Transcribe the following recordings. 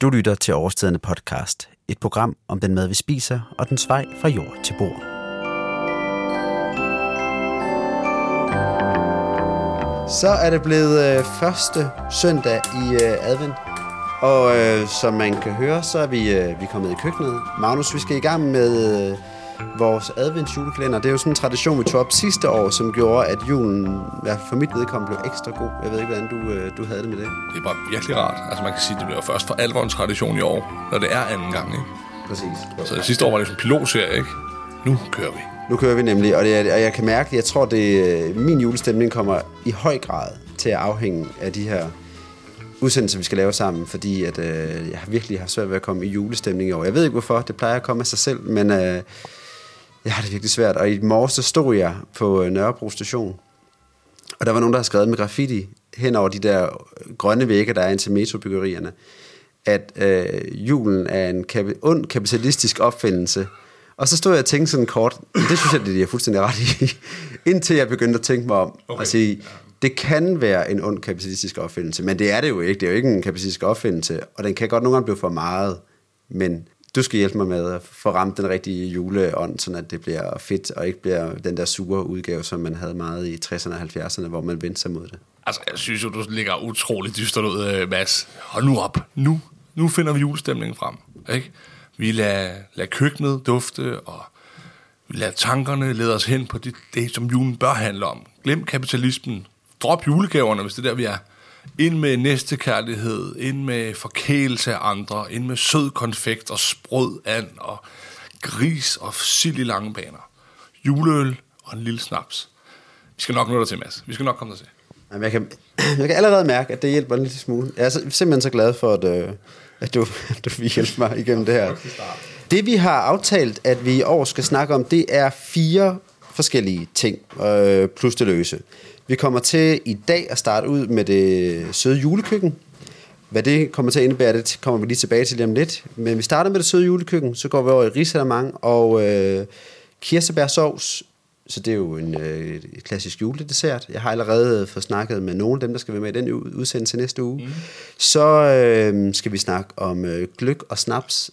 Du lytter til Overstedende podcast, et program om den mad, vi spiser, og den vej fra jord til bord. Så er det blevet øh, første søndag i øh, advent, og øh, som man kan høre, så er vi, øh, vi er kommet i køkkenet. Magnus, vi skal i gang med øh, vores adventsjulekalender. Det er jo sådan en tradition, vi tog op sidste år, som gjorde, at julen fald for mit vedkommende blev ekstra god. Jeg ved ikke, hvordan du, øh, du havde det med det. Det er bare virkelig rart. Altså man kan sige, at det bliver først for alvor en tradition i år, når det er anden gang, ikke? Præcis. Så sidste år var det sådan en pilotserie, ikke? Nu kører vi. Nu kører vi nemlig, og, det er, og jeg kan mærke, jeg tror, det min julestemning kommer i høj grad til at afhænge af de her udsendelser, vi skal lave sammen, fordi at, øh, jeg virkelig har svært ved at komme i julestemning i år. Jeg ved ikke hvorfor, det plejer at komme af sig selv, men øh, jeg har det virkelig svært. Og i morges så stod jeg på øh, Nørrebro station, og der var nogen, der har skrevet med graffiti hen over de der grønne vægge, der er ind til metrobyggerierne, at øh, julen er en kap- ond kapitalistisk opfindelse. Og så stod jeg og tænkte sådan kort, det synes jeg, det er fuldstændig ret i, indtil jeg begyndte at tænke mig om okay. og sige, det kan være en ond kapitalistisk opfindelse, men det er det jo ikke. Det er jo ikke en kapitalistisk opfindelse, og den kan godt nogle gange blive for meget, men du skal hjælpe mig med at få ramt den rigtige juleånd, sådan at det bliver fedt, og ikke bliver den der sure udgave, som man havde meget i 60'erne og 70'erne, hvor man vendte sig mod det. Altså, jeg synes jo, du ligger utroligt dystert ud, øh, Mads. Hold nu op. Nu, nu finder vi julestemningen frem. Ikke? Vi lader, lader køkkenet dufte, og vi lader tankerne lede os hen på det, det, som julen bør handle om. Glem kapitalismen. Drop julegaverne, hvis det er der, vi er. Ind med næstekærlighed, ind med forkælelse af andre, ind med sød konfekt og sprød and og gris og sild i lange baner. Juleøl og en lille snaps. Vi skal nok nå dig til, Mads. Vi skal nok komme der til. Jamen, jeg, kan, jeg kan allerede mærke, at det hjælper en lille smule. Jeg er simpelthen så glad for, at, øh, at du, at du vil hjælpe mig igennem det her. Det vi har aftalt, at vi i år skal snakke om, det er fire forskellige ting, øh, plus det løse. Vi kommer til i dag at starte ud med det søde julekøkken. Hvad det kommer til at indebære, det kommer vi lige tilbage til lige om lidt. Men vi starter med det søde julekøkken, så går vi over i risalamang og øh, kirsebærsovs. Så det er jo en øh, klassisk juledessert. Jeg har allerede fået snakket med nogle af dem, der skal være med i den udsendelse næste uge. Mm. Så øh, skal vi snakke om øh, gløk og snaps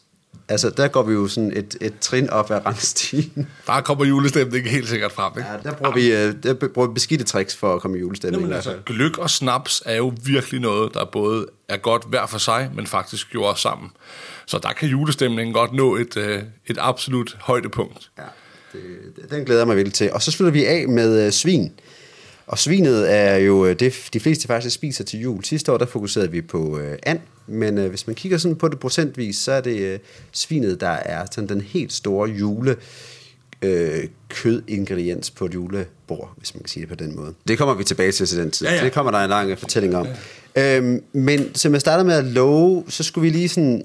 Altså, der går vi jo sådan et, et trin op ad rangstigen. Der kommer julestemningen helt sikkert frem, ikke? Ja, der bruger vi, øh, der bruger vi beskidte tricks for at komme i julestemningen. Jamen, altså, gløk og snaps er jo virkelig noget, der både er godt hver for sig, men faktisk jo også sammen. Så der kan julestemningen godt nå et, øh, et absolut højdepunkt. Ja, det, den glæder jeg mig virkelig til. Og så slutter vi af med øh, svin. Og svinet er jo det, de fleste faktisk spiser til jul. Sidste år der fokuserede vi på øh, and, men øh, hvis man kigger sådan på det procentvis, så er det øh, svinet, der er sådan den helt store jule øh, kødingrediens på et julebord, hvis man kan sige det på den måde. Det kommer vi tilbage til til den tid. Ja, ja. Det kommer der en lang fortælling om. Ja. Øhm, men som jeg starter med at love, så skulle vi lige sådan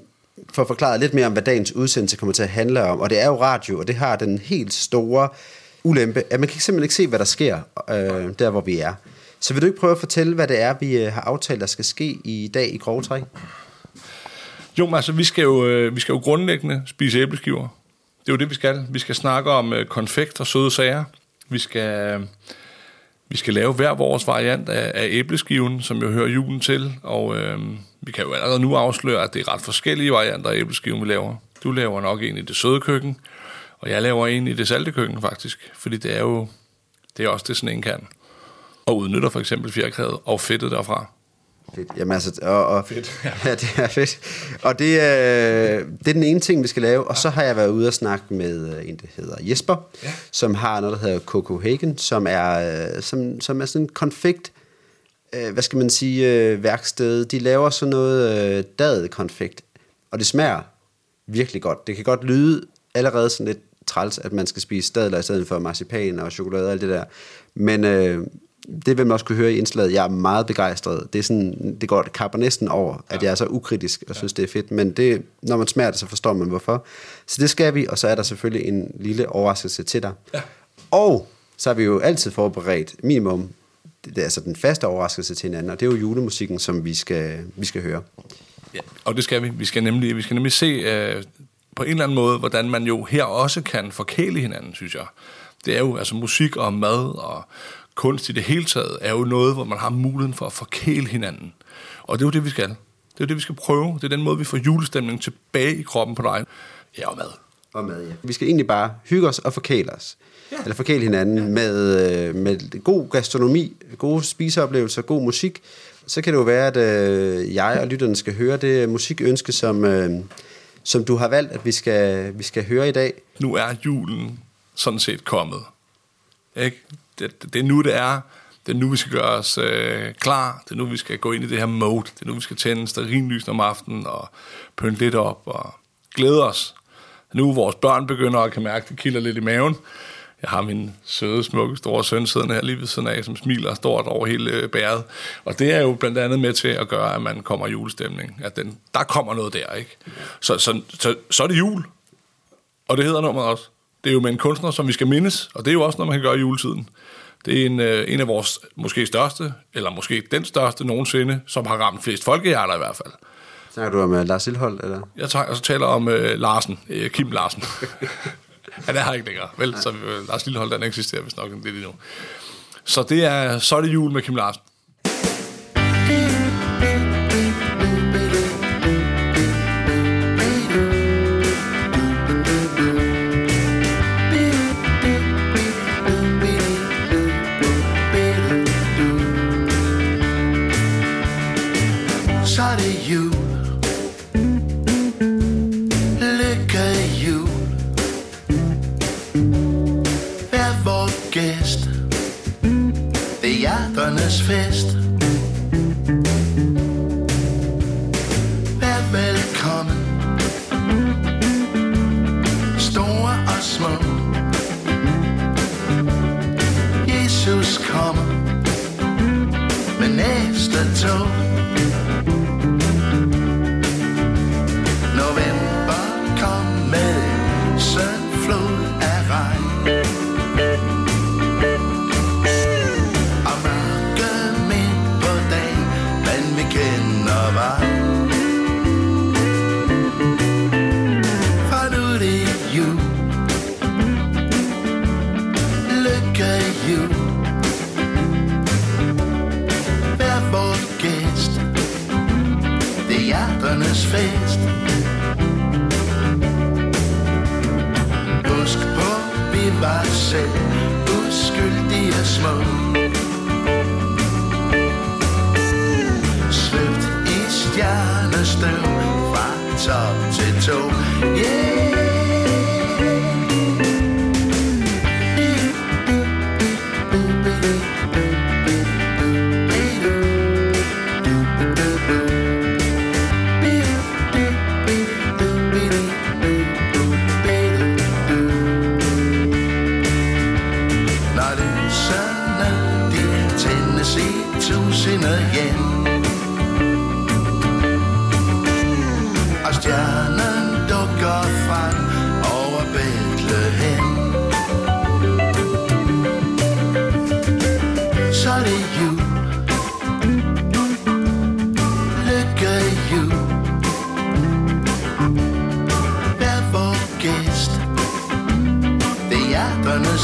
for at forklare lidt mere om, hvad dagens udsendelse kommer til at handle om. Og det er jo radio, og det har den helt store ulempe, at man kan simpelthen ikke se, hvad der sker øh, der, hvor vi er. Så vil du ikke prøve at fortælle, hvad det er, vi øh, har aftalt, der skal ske i dag i grove træk? Jo, men altså, vi skal jo, øh, vi skal jo grundlæggende spise æbleskiver. Det er jo det, vi skal. Vi skal snakke om øh, konfekt og søde sager. Vi skal, øh, vi skal lave hver vores variant af, af æbleskiven, som jo hører julen til. Og øh, vi kan jo allerede nu afsløre, at det er ret forskellige varianter af æbleskiven, vi laver. Du laver nok en i det søde køkken, og jeg laver en i det salte køkken faktisk. Fordi det er jo det er også det, sådan en kan og udnytter for eksempel fjerkræet og fedtet derfra. Fedt. Jamen altså, og, og, fedt. Ja. ja, det er fedt. Og det, er, det er den ene ting, vi skal lave. Og så har jeg været ude og snakke med øh, en, der hedder Jesper, ja. som har noget, der hedder Coco Hagen, som er, øh, som, som er sådan en konfekt, øh, hvad skal man sige, værksted. De laver sådan noget dadet konfekt, og det smager virkelig godt. Det kan godt lyde allerede sådan lidt træls, at man skal spise stadler i stedet for marcipan og chokolade og alt det der. Men øh, det vil man også kunne høre i indslaget. Jeg er meget begejstret. Det, er sådan, det går kapper næsten over, at ja. jeg er så ukritisk og synes, det er fedt. Men det, når man smager det, så forstår man hvorfor. Så det skal vi, og så er der selvfølgelig en lille overraskelse til dig. Ja. Og så har vi jo altid forberedt minimum, det er altså den faste overraskelse til hinanden, og det er jo julemusikken, som vi skal, vi skal høre. Ja, og det skal vi. Vi skal nemlig, vi skal nemlig se uh, på en eller anden måde, hvordan man jo her også kan forkæle hinanden, synes jeg. Det er jo altså musik og mad og kunst i det hele taget er jo noget, hvor man har muligheden for at forkæle hinanden. Og det er jo det, vi skal. Det er det, vi skal prøve. Det er den måde, vi får julestemning tilbage i kroppen på dig. Ja, og mad. Og mad, ja. Vi skal egentlig bare hygge os og forkæle os. Ja. Eller forkæle hinanden ja. med, øh, med god gastronomi, gode spiseoplevelser, god musik. Så kan det jo være, at øh, jeg og lytterne skal høre det musikønske, som, øh, som du har valgt, at vi skal, vi skal høre i dag. Nu er julen sådan set kommet. Ikke? Det, det er nu, det er. Det er nu, vi skal gøre os øh, klar. Det er nu, vi skal gå ind i det her mode. Det er nu, vi skal tænde sterinlys om aftenen og pynte lidt op og glæde os. Nu vores børn begynder at kan mærke, at det kilder lidt i maven. Jeg har min søde, smukke, store søn siddende her lige ved siden af, som smiler stort over hele øh, bæret. Og det er jo blandt andet med til at gøre, at man kommer i julestemning. At den, der kommer noget der, ikke? Så, så, så, så er det jul. Og det hedder nummeret også. Det er jo med en kunstner, som vi skal mindes, og det er jo også noget, man kan gøre i juletiden. Det er en, øh, en af vores måske største, eller måske den største nogensinde, som har ramt flest folkehjerter i hvert fald. Snakker du om uh, Lars Ilhold, eller? Jeg tager, altså, taler om uh, Larsen, uh, Kim Larsen. Han er her ikke længere, vel? Så uh, Lars Lillehold, den eksisterer vist nok lidt endnu. Så det er, så er det jul med Kim Larsen.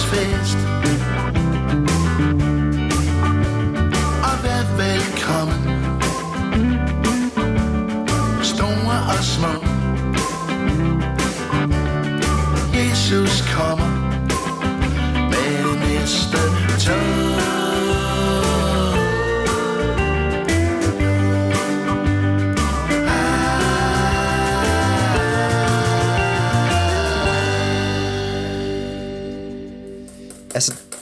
Hjerternes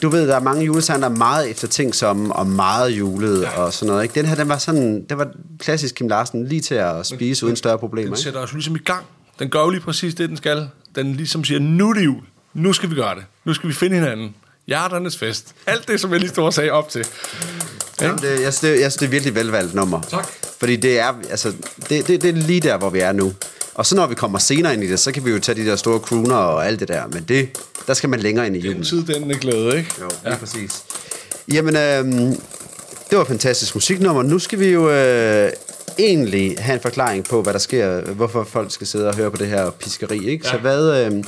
du ved, der er mange julesange, der er meget eftertænksomme og meget julede ja. og sådan noget. Ikke? Den her, den var sådan, det var klassisk Kim Larsen, lige til at spise uden større problemer. Den Ikke? sætter os ligesom i gang. Den gør jo lige præcis det, den skal. Den ligesom siger, nu er det jul. Nu skal vi gøre det. Nu skal vi finde hinanden. Hjerternes fest. Alt det, som jeg lige stod og sagde op til. Jamen, det, jeg, synes, det, jeg synes, det er virkelig velvalgt nummer. Tak. Fordi det er, altså, det, det, det er lige der, hvor vi er nu. Og så når vi kommer senere ind i det, så kan vi jo tage de der store crooner og alt det der. Men det, der skal man længere ind i julen. Den tid, den er glæde, ikke? Jo, lige ja. præcis. Jamen, øh, det var fantastisk musiknummer. Nu skal vi jo øh, egentlig have en forklaring på, hvad der sker, hvorfor folk skal sidde og høre på det her piskeri. Ikke? Ja. Så hvad, øh,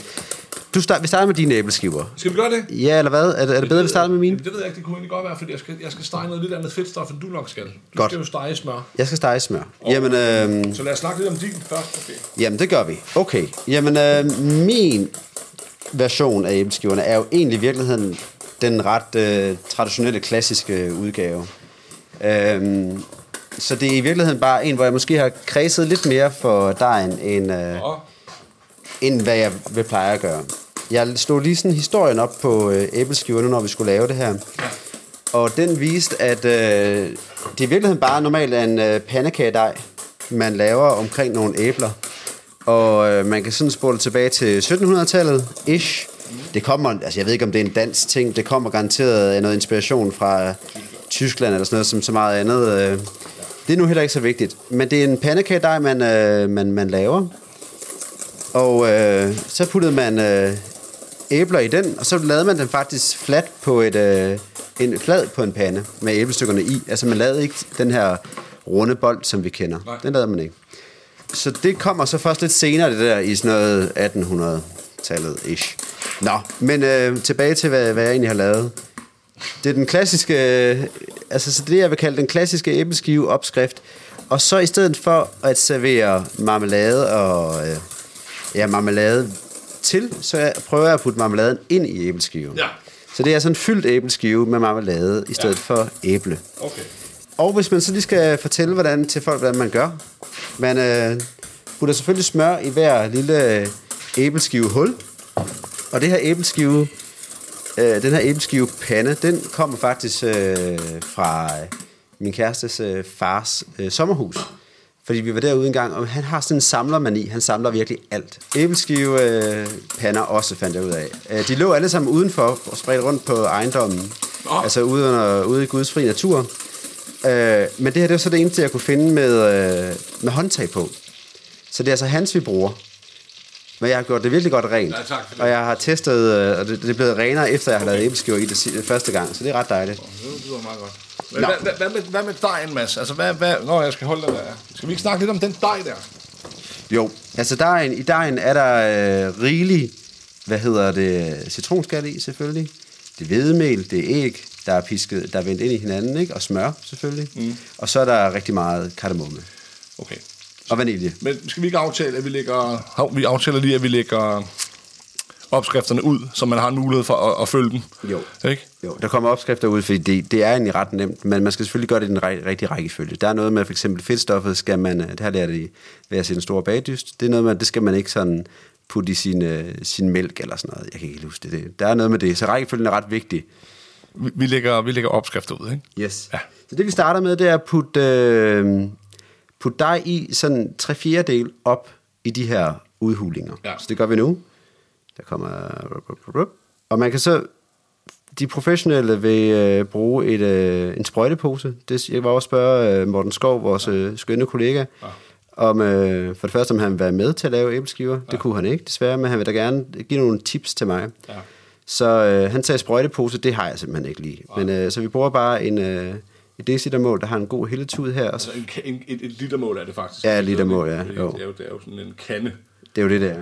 Du start, vi starter med dine æbleskiver. Skal vi gøre det? Ja, eller hvad? Er det, er det bedre, at vi starter med mine? Jamen, det ved jeg ikke, det kunne egentlig godt være, fordi jeg skal, jeg skal stege noget lidt andet fedtstof, end du nok skal. Du Godt. skal jo stege smør. Jeg skal stege smør. Jamen, øh, Så lad os snakke lidt om din først. Okay. Jamen, det gør vi. Okay. Jamen, øh, min version af æbleskiverne er jo egentlig i virkeligheden den ret øh, traditionelle, klassiske udgave. Øhm, så det er i virkeligheden bare en, hvor jeg måske har kredset lidt mere for dejen, end, øh, Og end hvad jeg vil pleje at gøre. Jeg slog lige sådan historien op på øh, æbleskiverne, når vi skulle lave det her. Og den viste, at øh, det i virkeligheden bare normalt er en øh, pandekagedej, man laver omkring nogle æbler. Og øh, man kan sådan spole tilbage til 1700-tallet, ish. Det kommer, altså jeg ved ikke, om det er en dansk ting, det kommer garanteret af noget inspiration fra Tyskland eller sådan noget, som så meget andet. Øh. Det er nu heller ikke så vigtigt. Men det er en pandekagedej, man, øh, man, man laver. Og øh, så puttede man øh, æbler i den, og så lavede man den faktisk flat på et, øh, en flad på en pande med æblestykkerne i. Altså man lavede ikke den her runde bold, som vi kender. Nej. Den lavede man ikke. Så det kommer så først lidt senere, det der i sådan noget 1800-tallet ish. Nå, men øh, tilbage til, hvad, hvad jeg egentlig har lavet. Det er den klassiske, øh, altså så det jeg vil kalde den klassiske æbleskive opskrift. Og så i stedet for at servere marmelade og øh, ja, marmelade til, så jeg, prøver jeg at putte marmeladen ind i æbleskiven. Ja. Så det er sådan en fyldt æbleskive med marmelade i stedet Ja. for æble. Okay. Og hvis man så lige skal fortælle hvordan, til folk, hvordan man gør. Man øh, putter selvfølgelig smør i hver lille øh, æbleskive hul. Og det her æbleskive, øh, den her æbleskive pande, den kommer faktisk øh, fra øh, min kærestes øh, fars øh, sommerhus. Fordi vi var derude en gang, og han har sådan en samlermani. Han samler virkelig alt. Æbleskive øh, også, fandt jeg ud af. Øh, de lå alle sammen udenfor og spredt rundt på ejendommen. Nå. Altså ude, under, ude i Guds fri natur. Øh, men det her det er så det eneste, jeg kunne finde med, øh, med håndtag på. Så det er altså hans, vi bruger. Men jeg har gjort det virkelig godt rent. Ja, tak. Og jeg har testet, øh, og det, det er blevet renere, efter jeg har lavet æbleskiver i det, det første gang. Så det er ret dejligt. Det lyder meget godt. Nå. hvad, hvad, hvad, med, hvad med dejen, Mads? Altså, hvad, hvad, når jeg skal holde den der. Skal vi ikke snakke lidt om den dej der? Jo, altså dejen, i dejen er der øh, rigelig, hvad hedder det, citronskal i selvfølgelig. Det er hvedemel, det er æg, der er pisket, der er vendt ind i hinanden, ikke? og smør selvfølgelig. Mm. Og så er der rigtig meget kardemomme Okay. og vanilje. Men skal vi ikke aftale, at vi lægger... Hov, vi aftaler lige, at vi lægger opskrifterne ud, så man har en mulighed for at, at følge dem. Jo. Ikke? Jo, der kommer opskrifter ud, fordi det, det er egentlig ret nemt, men man skal selvfølgelig gøre det i den ri- rigtige rækkefølge. Der er noget med for eksempel fedtstoffet, skal man, det her lærer det ved at se den store bagdyst, det er noget med, det skal man ikke sådan putte i sin, øh, sin mælk eller sådan noget. Jeg kan ikke huske det. Der er noget med det, så rækkefølgen er ret vigtig. Vi, vi, lægger, vi lægger opskrifter ud, ikke? Yes. Ja. Så det vi starter med, det er at putte, øh, putte dig i sådan tre fjerdedel op i de her udhulinger. Ja. Så det gør vi nu. Der kommer... Og man kan så... De professionelle vil øh, bruge et, øh, en sprøjtepose. Det, jeg var også spørge øh, Morten Skov, vores øh, skønne kollega, Ja. om øh, for det første, om han vil være med til at lave æbleskiver. Ja. Det kunne han ikke, desværre, men han vil da gerne give nogle tips til mig. Ja. Så øh, han sagde sprøjtepose, det har jeg simpelthen ikke lige. Men øh, så vi bruger bare en, øh, et decilitermål, der har en god hældetud her. Altså, en, en, et, et litermål er det faktisk. Ja, et litermål, ja. Det, Jo. det, er jo, det er jo sådan en kande. det er jo det, der.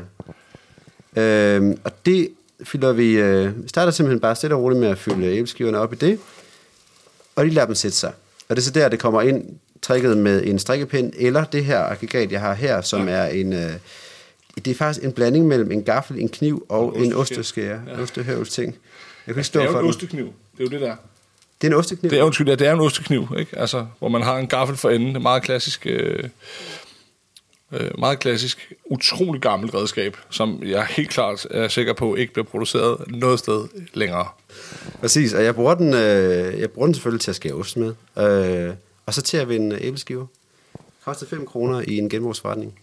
Øhm, og det fylder vi... Øh, starter simpelthen bare stille og roligt med at fylde æbleskiverne op i det. Og de lader dem sætte sig. Og det er så der, det kommer ind trikket med en strikkepind, eller det her aggregat, jeg har her, som ja. er en... Øh, det er faktisk en blanding mellem en gaffel, en kniv og, Og en osteskære. Ja. Ostehøvels ting. Jeg kan ikke Det stå er jo for en den. ostekniv. Det er jo det der. Det er en ostekniv? Det er, undskyld, ja, det er en ostekniv, ikke? Altså, hvor man har en gaffel for enden. Det er meget klassisk, øh, øh, meget klassisk, utrolig gammelt redskab, som jeg helt klart er sikker på ikke bliver produceret noget sted længere. Præcis, og jeg bruger den, øh, jeg bruger den selvfølgelig til at skære ost med. Øh, og så til at vinde æbleskiver. Koster 5 kroner i en genbrugsforretning.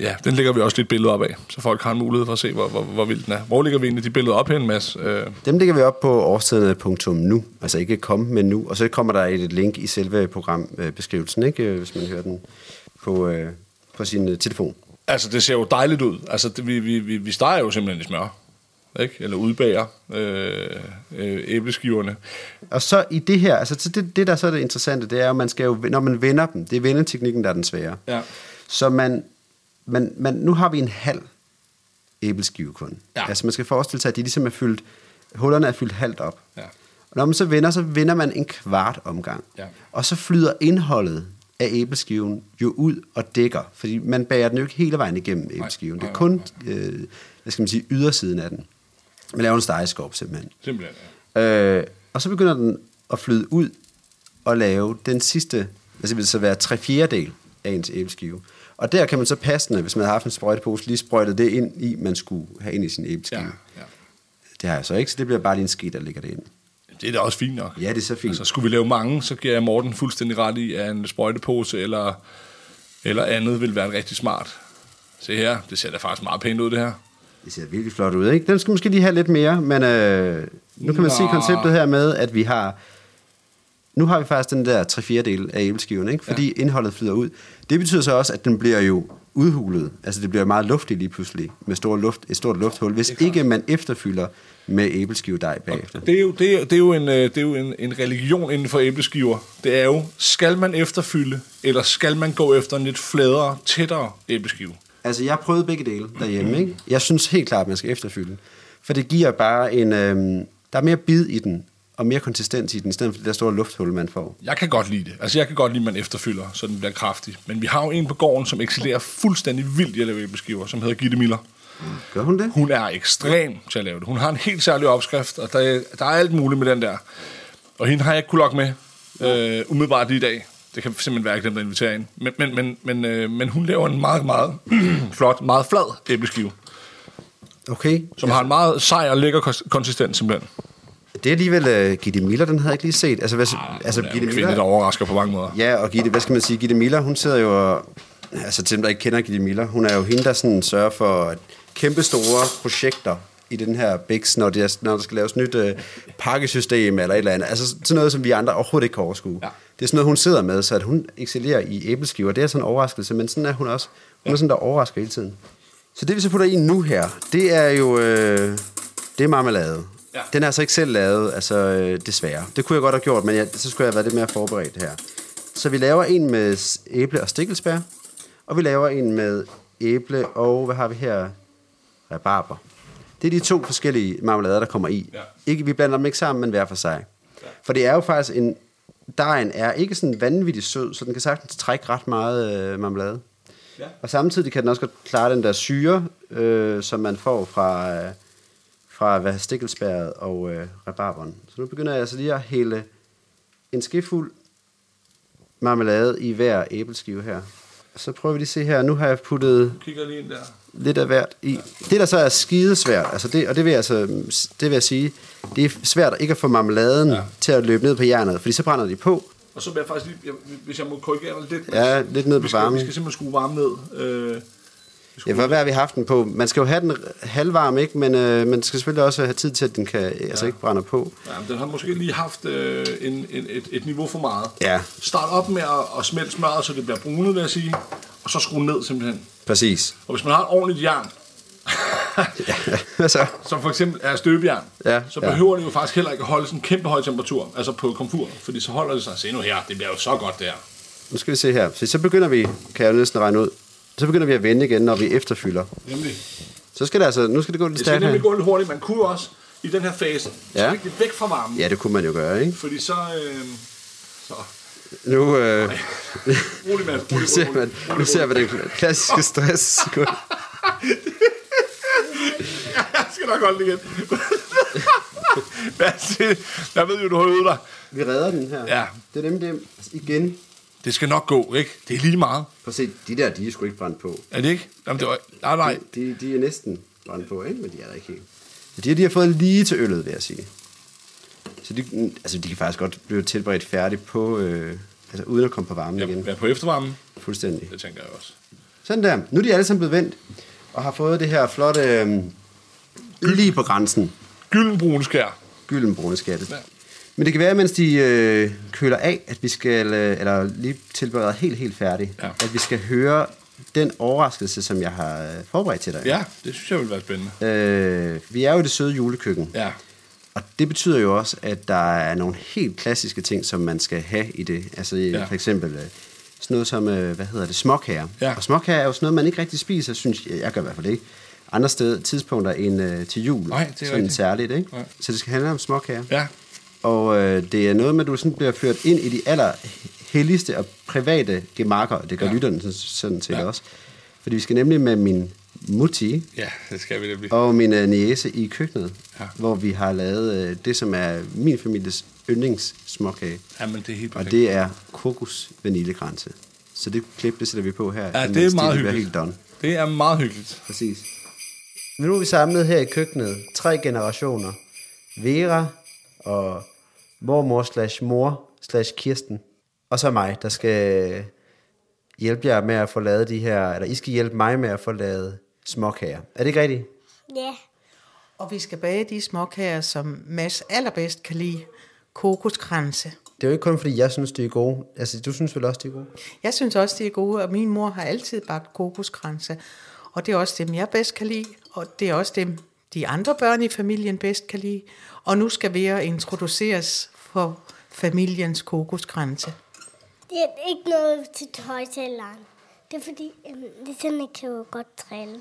Ja, den lægger vi også lidt billeder op af, så folk har en mulighed for at se, hvor, hvor, hvor vild den er. Hvor ligger vi egentlig de billeder op hen, Mads? Øh, Dem lægger vi op på årstiderne.nu, altså ikke kom, men nu. Og så kommer der et link i selve programbeskrivelsen, ikke? Hvis man hører den på, øh, på sin øh, telefon. altså, det ser jo dejligt ud. Altså, det, vi, vi, vi, vi steger jo simpelthen i smør, ikke? Eller udbager øh, øh, æbleskiverne. Og så i det her, altså så det, det der så er det interessante, det er, at man skal jo, når man vender dem, det er vendeteknikken, der er den svære. Ja. Så man, man, man, nu har vi en halv æbleskive kun. Ja. Altså man skal forestille sig, at de ligesom er fyldt, hullerne er fyldt halvt op. Ja. Og når man så vender, så vender man en kvart omgang. Ja. Og så flyder indholdet af æbleskiven jo ud og dækker, fordi man bager den jo ikke hele vejen igennem æbleskiven. Det er nej, kun, øh, hvad skal man sige, ydersiden af den. Man laver en stegeskorp simpelthen. Simpelthen, ja. Øh, og så begynder den at flyde ud og lave den sidste, altså det vil så være tre fjerdedel af ens æbleskive. Og der kan man så passende, hvis man har haft en sprøjtepose, lige sprøjtet det ind i, man skulle have ind i sin æbleskive. Ja, Ja. Det har jeg så ikke, så det bliver bare lige en ski, der ligger det ind. Det er da også fint nok. Ja, det er så fint. Altså, skulle vi lave mange, så giver jeg Morten fuldstændig ret i, at en sprøjtepose eller, eller andet vil være rigtig smart. Se her, det ser da faktisk meget pænt ud, det her. Det ser virkelig flot ud, ikke? Den skal måske lige have lidt mere, men øh, nu kan man se Nå. konceptet her med, at vi har... Nu har vi faktisk den der tre fjerdedel af æbleskiven, ikke? Fordi ja. indholdet flyder ud. Det betyder så også, at den bliver jo udhulet. Altså det bliver meget luftigt lige pludselig, med stor luft, et stort lufthul, hvis ikke man efterfylder med æbleskivedej bagefter. Det er jo, det er, det er jo, en, øh, det er jo en, en religion inden for æbleskiver. Det er jo, skal man efterfylde, eller skal man gå efter en lidt fladere, tættere æbleskive? Altså, jeg prøvet begge dele derhjemme, ikke? Jeg synes helt klart, at man skal efterfylde. For det giver bare en... Øhm, der er mere bid i den, og mere konsistens i den, i stedet for det der store lufthul, man får. Jeg kan godt lide det. Altså, jeg kan godt lide, at man efterfylder, så den bliver kraftig. Men vi har jo en på gården, som excellerer fuldstændig vildt i at lave æbleskiver, som hedder Gitte Miller. Gør hun det? Hun er ekstrem til at lave det. Hun har en helt særlig opskrift, og der, der er alt muligt med den der. Og hende har jeg ikke kunne lokke med øh, umiddelbart lige i dag. Det kan simpelthen være, at jeg glemte at invitere hende. Men, men, men, men, øh, men hun laver en meget, meget flot, meget flad æbleskive, Okay. som har en meget sej og lækker kons- konsistens simpelthen. Det er alligevel uh, Gitte Miller, den havde jeg ikke lige set. Altså, hvad, altså Hun er Gitte en kvinde, der Miller... overrasker på mange måder. Ja, og Gitte, hvad skal man sige? Gitte Miller, hun sidder jo og... Altså, til dem, der ikke kender Gitte Miller, hun er jo hende, der sådan sørger for kæmpe store projekter i den her BIX, når, det er, når der skal laves nyt uh, pakkesystem eller et eller andet. Altså sådan noget, som vi andre overhovedet ikke kan overskue. Ja. Det er sådan noget, hun sidder med, så at hun excellerer i æbleskiver. Det er sådan en overraskelse, men sådan er hun også. Hun er sådan, der overrasker hele tiden. Så det, vi så putter i nu her, det er jo... Øh, det er marmelade. Ja. Den er altså ikke selv lavet, altså øh, desværre. Det kunne jeg godt have gjort, men jeg, så skulle jeg have været lidt mere forberedt her. Så vi laver en med æble og stikkelsbær, og vi laver en med æble og, hvad har vi her? Rabarber. Det er de to forskellige marmelader, der kommer i. Ja. Ikke, vi blander dem ikke sammen, men hver for sig. For det er jo faktisk en... Dejen er ikke sådan vanvittigt sød, så den kan sagtens trække ret meget øh, marmelade. Ja. Og samtidig kan den også godt klare den der syre, øh, som man får fra, øh, fra hvad, stikkelsbæret og øh, rabarberen. Så nu begynder jeg altså lige at hælde en skefuld marmelade i hver æbleskive her. Så prøver vi lige at se her. Nu har jeg puttet Kigger lige ind der. lidt af hvert i. Det der så er skidesvært, altså det, og det vil, jeg altså, det vil jeg sige, det er svært ikke at få marmeladen Ja. til at løbe ned på jernet, fordi så brænder de på. Og så vil jeg faktisk lige, jeg, hvis jeg må korrigere lidt. Ja, lidt ned på vi skal, varmen. Vi skal simpelthen skrue varme ned. Øh, Ja, hvor har vi haft den på? Man skal jo have den halvvarm, ikke? Men øh, man skal selvfølgelig også have tid til, at den kan, altså ikke brænder på. ja, men den har måske lige haft øh, en, en, et, et niveau for meget. Ja, Start op med at, at smelte smøret, så det bliver brunet, vil jeg sige. Og så skrue ned simpelthen. præcis. Og hvis man har et ordentligt jern, Ja, så? som for eksempel er støbejern, Ja, så ja. behøver det jo faktisk heller ikke at holde sådan en kæmpe høj temperatur, altså på komfur, fordi så holder det sig. Se nu her, det bliver jo så godt der. Nu skal vi se her. Så, så begynder vi, kan jeg jo næsten regne ud, så begynder vi at vende igen, når vi efterfylder. Nemlig. Så skal det altså, nu skal det gå lidt Det skal stærkt nemlig gå lidt hurtigt. Man kunne også i den her fase Ja. ja. det væk fra varmen, Ja, det kunne man jo gøre, ikke? fordi så... Øh, så Nu, øh, rolig med, nu ser man, nu ser man den klassiske stress. Jeg skal nok holde det igen. Hvad jeg ved jo, du har øvet dig. Vi redder den her. Ja. Det er nemlig det, igen. Det skal nok gå, ikke? Det er lige meget. Prøv at se, de der, de er sgu ikke brændt på. Er det ikke? Jamen, det var, nej, nej. De, de er næsten brændt på, ikke? Men de er der ikke helt. De, de har fået lige til øllet, vil jeg sige. Så de, altså, de kan faktisk godt blive tilberedt færdigt på, øh, altså uden at komme på varmen igen. Er på eftervarmen. Fuldstændig. Det tænker jeg også. Sådan der. Nu er de alle sammen blevet vendt, og har fået det her flotte, øh, lige på grænsen, Gyldenbrun skær. gyldenbrune skatte. Ja. Men det kan være, mens de øh, køler af, at vi skal, øh, eller lige tilberede helt, helt færdigt, Ja. at vi skal høre den overraskelse, som jeg har øh, forberedt til dig. Ja, det synes jeg vil være spændende. Øh, vi er jo i det søde julekøkken, Ja. og det betyder jo også, at der er nogle helt klassiske ting, som man skal have i det. Altså Ja. ja. for eksempel øh, sådan noget som, øh, hvad hedder det, småkager. Ja. Og småkager er jo sådan noget, man ikke rigtig spiser, synes jeg, jeg gør i hvert fald ikke. andre sted, tidspunkter end øh, til jul. Nej, det er sådan rigtigt. særligt, ikke? Nej. Så det skal handle om småkager. Ja. Og øh, det er noget med, at du sådan bliver ført ind i de aller helligste og private gemakker. Det gør ja. Lytterne sådan- sådan set ja. Også. Fordi vi skal nemlig med min mutti Ja, det skal vi nemlig. og min øh, niece i køkkenet, ja. Hvor vi har lavet øh, det, som er min families yndlingssmåkage. Jamen, det er helt Og perfekt. det er kokos vaniljekranse. Så det klip, det sætter vi på her. Ja, det er meget hyggeligt. helt done. Det er meget hyggeligt. Præcis. Nu er vi samlet her i køkkenet. Tre generationer. Vera og mormor slash mor slash Kirsten. Og så mig, der skal hjælpe jer med at få lavet de her, eller I skal hjælpe mig med at få lavet småkager. Er det ikke rigtigt? Ja. Og vi skal bage de småkager, som Mads allerbedst kan lide. Kokoskranse. Det er jo ikke kun fordi, jeg synes, de er gode. Altså, du synes vel også, de er gode? Jeg synes også, de er gode, og min mor har altid bagt kokoskranse. Og det er også dem, jeg bedst kan lide, og det er også dem, de andre børn i familien bedst kan lide. Og nu skal vi introduceres for familiens kokoskranse. Det er ikke noget til højtaleren. Det er fordi, øhm, nisserne kan jo godt drille.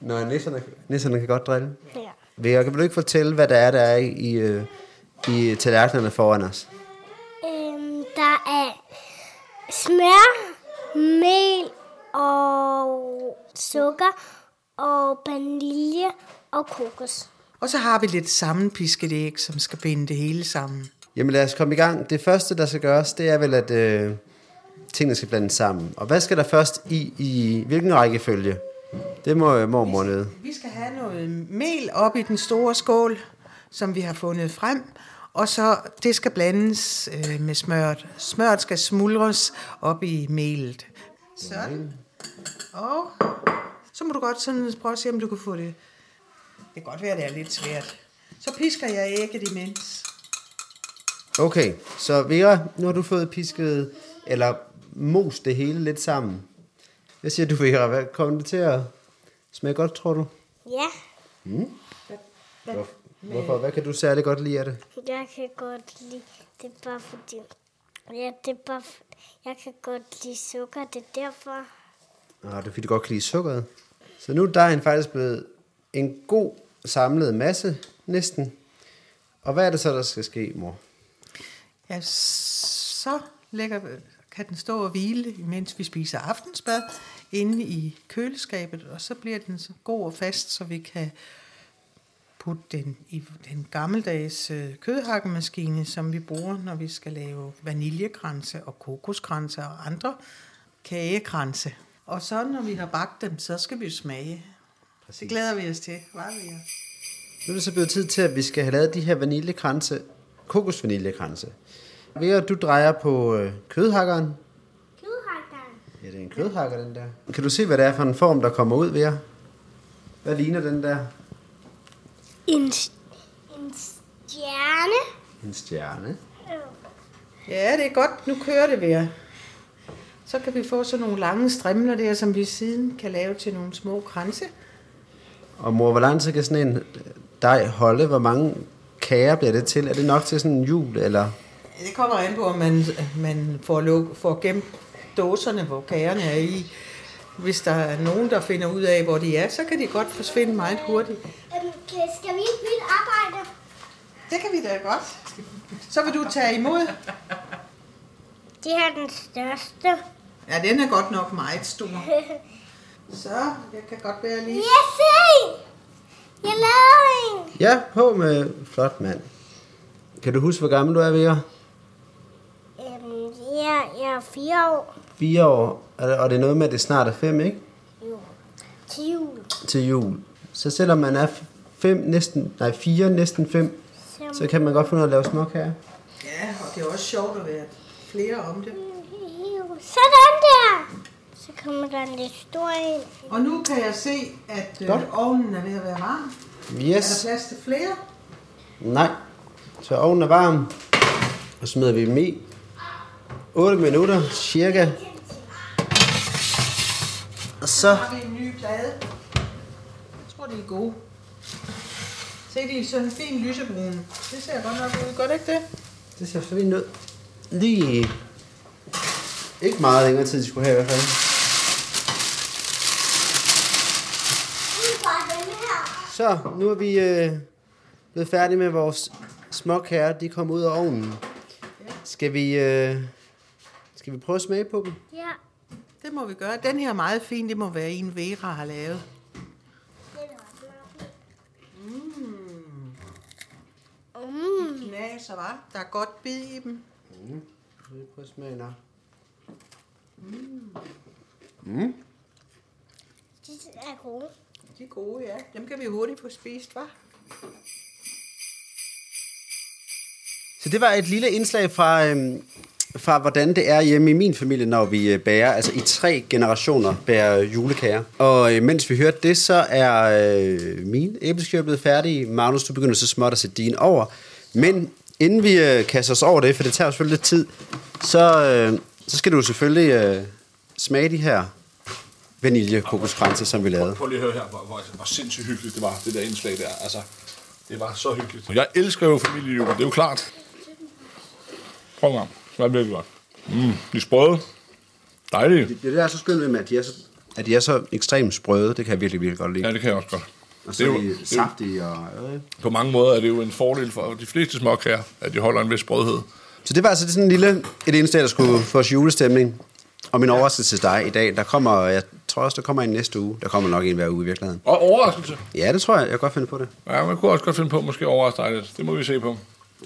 Nå, nisserne, nisserne kan godt drille. Ja. Vera, kan du ikke fortælle, hvad der er, der er i, i, øh, i tallerkenerne foran os? Øhm, der er smør, mel og sukker og vanilje og kokos. Og så har vi lidt sammenpisket æg, som skal binde det hele sammen. Jamen lad os komme i gang. Det første, der skal gøres, det er vel, at øh, tingene skal blandes sammen. Og hvad skal der først i, i hvilken rækkefølge? Det må øh, mormor nede. Vi skal have noget mel op i den store skål, som vi har fundet frem. Og så det skal blandes øh, med smøret. Smøret skal smuldres op i melet. Sådan. Og så må du godt sådan prøve at se, om du kan få det. Det kan godt være, at det er lidt svært. Så pisker jeg ægget imens. Okay, så Vera, nu har du fået pisket, eller mos det hele lidt sammen. Hvad siger du, Vera? Hvad kommer det til at smage godt, tror du? Ja, Hvor, hvorfor? Hvad kan du særlig godt lide af det? jeg kan godt lide det er bare fordi... Ja, det er bare... Jeg kan godt lide sukker, det er derfor. Nå, det er fordi, du godt kan lide sukkeret. Så nu er dejen faktisk blevet en god samlet masse, næsten. Og hvad er det så, der skal ske, mor? Ja, så lægger, kan den stå og hvile, mens vi spiser aftensmad, inde i køleskabet, og så bliver den så god og fast, så vi kan putte den i den gammeldags øh, kødhakkemaskine, som vi bruger, når vi skal lave vaniljekranse og kokoskranse og andre kagekranse. Og så når vi har bagt dem, så skal vi smage. Præcis. Det glæder vi os til. Var vi her. Nu er det så blevet tid til, at vi skal have lavet de her vaniljekranse, kokosvaniljekranse. Vera, du drejer på øh, kødhakkeren. Kødhakkeren. Ja, det er en kødhakker, den der. Kan du se, hvad det er for en form, der kommer ud, Vera? Hvad ligner den der? En, en stjerne. En stjerne. Ja, det er godt. Nu kører det ved. Så kan vi få sådan nogle lange strimler der, som vi siden kan lave til nogle små kranse. Og mor, hvor lang tid kan sådan en dej holde? Hvor mange kager bliver det til? Er det nok til sådan en jul, eller? Det kommer an på, om man, man får, luk, får gemt dåserne, hvor kagerne er i. Hvis der er nogen, der finder ud af, hvor de er, så kan de godt forsvinde meget hurtigt. Øhm, kan- skal vi ikke bytte arbejde? Det kan vi da godt. Så vil du tage imod. Det her er den største. Ja, den er godt nok meget stor. Så, jeg kan godt være lige... Ja, se! Jeg lavede en. Ja, på med flot mand. Kan du huske, hvor gammel du er, Vera? Øhm, ja, jeg er fire år. Fire år. Og det- er noget med, at det snart er fem, ikke? Jo. Til jul. Til jul. Så selvom man er fem, næsten, nej, fire, næsten fem, Så, så kan man godt finde ud af at lave småkager. Ja, og det er også sjovt at være flere om det. Sådan der. Så kommer der en lidt stor en. Og nu kan jeg se, at øh, Godt. ovnen er ved at være varm. Er der Yes. plads til flere? Nej. Så ovnen er varm. Og smider vi dem i. 8 minutter, cirka. Og så... Så har vi en ny plade. Jeg tror, de er gode. Se, de er sådan en fin lysebrune. Det ser godt nok ud. Gør det ikke det? Det ser fint ud. Lige... Ikke meget længere tid, de skulle have i hvert fald. Så, nu er vi øh, blevet færdige med vores småkager. De kommer ud af ovnen. Skal vi, øh, skal vi prøve at smage på dem? Ja, Det må vi gøre. Den her er meget fin. Det må være en, Vera har lavet. Mm. Knaser, var. Der er godt bid i dem. Skal vi prøve at smage nå? de er gode. De er gode, ja. Dem kan vi hurtigt få spist, var. Så det var et lille indslag fra, øhm, fra hvordan det er hjemme i min familie, når vi øh, bærer, altså i tre generationer bærer julekager. Og øh, mens vi hørte det, så er øh, min æbleskiver blevet færdig. Magnus, du begynder så småt at sætte din over. Men inden vi øh, kaster os over det, for det tager selvfølgelig lidt tid, så, øh, så skal du selvfølgelig øh, smage de her vaniljekokoskrænse, som vi lavede. Prøv lige at høre her, hvor, hvor, hvor sindssygt hyggeligt det var, det der indslag der. Altså, det var så hyggeligt. Jeg elsker jo familiejul, det er jo klart. Prøv en gang. Det er virkelig godt. Mm, de er sprøde. Dejlige. Det, det er så skønt ved dem, at de er så, at de er så ekstremt sprøde. Det kan jeg virkelig, virkelig godt lide. Ja, det kan jeg også godt. Og så det er jo- de det er jo- saftige og... Øh. På mange måder er det jo en fordel for de fleste småkager, at de holder en vis sprødhed. Så det var altså sådan en lille et indslag, der skulle få os julestemning. Og min overraskelse til dig i dag, der kommer, jeg tror også, der kommer en næste uge. Der kommer nok en hver uge i virkeligheden. Og overraskelse. Ja, det tror jeg, jeg kan godt finde på det. Ja, man kunne også godt finde på måske overraske dig lidt. Det må vi se på.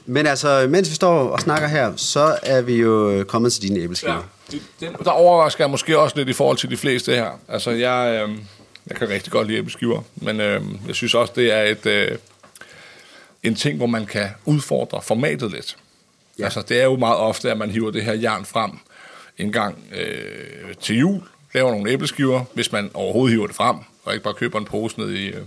Men altså, mens vi står og snakker her, så er vi jo kommet til dine æbleskiver. Ja, det, den, der overrasker jeg måske også lidt i forhold til de fleste her. Altså, jeg, øh, jeg kan rigtig godt lide æbleskiver, men øh, jeg synes også, det er et, øh, en ting, hvor man kan udfordre formatet lidt. Ja. Altså, det er jo meget ofte, at man hiver det her jern frem en gang øh, til jul, laver nogle æbleskiver, hvis man overhovedet hiver det frem, og ikke bare køber en pose ned i, øh,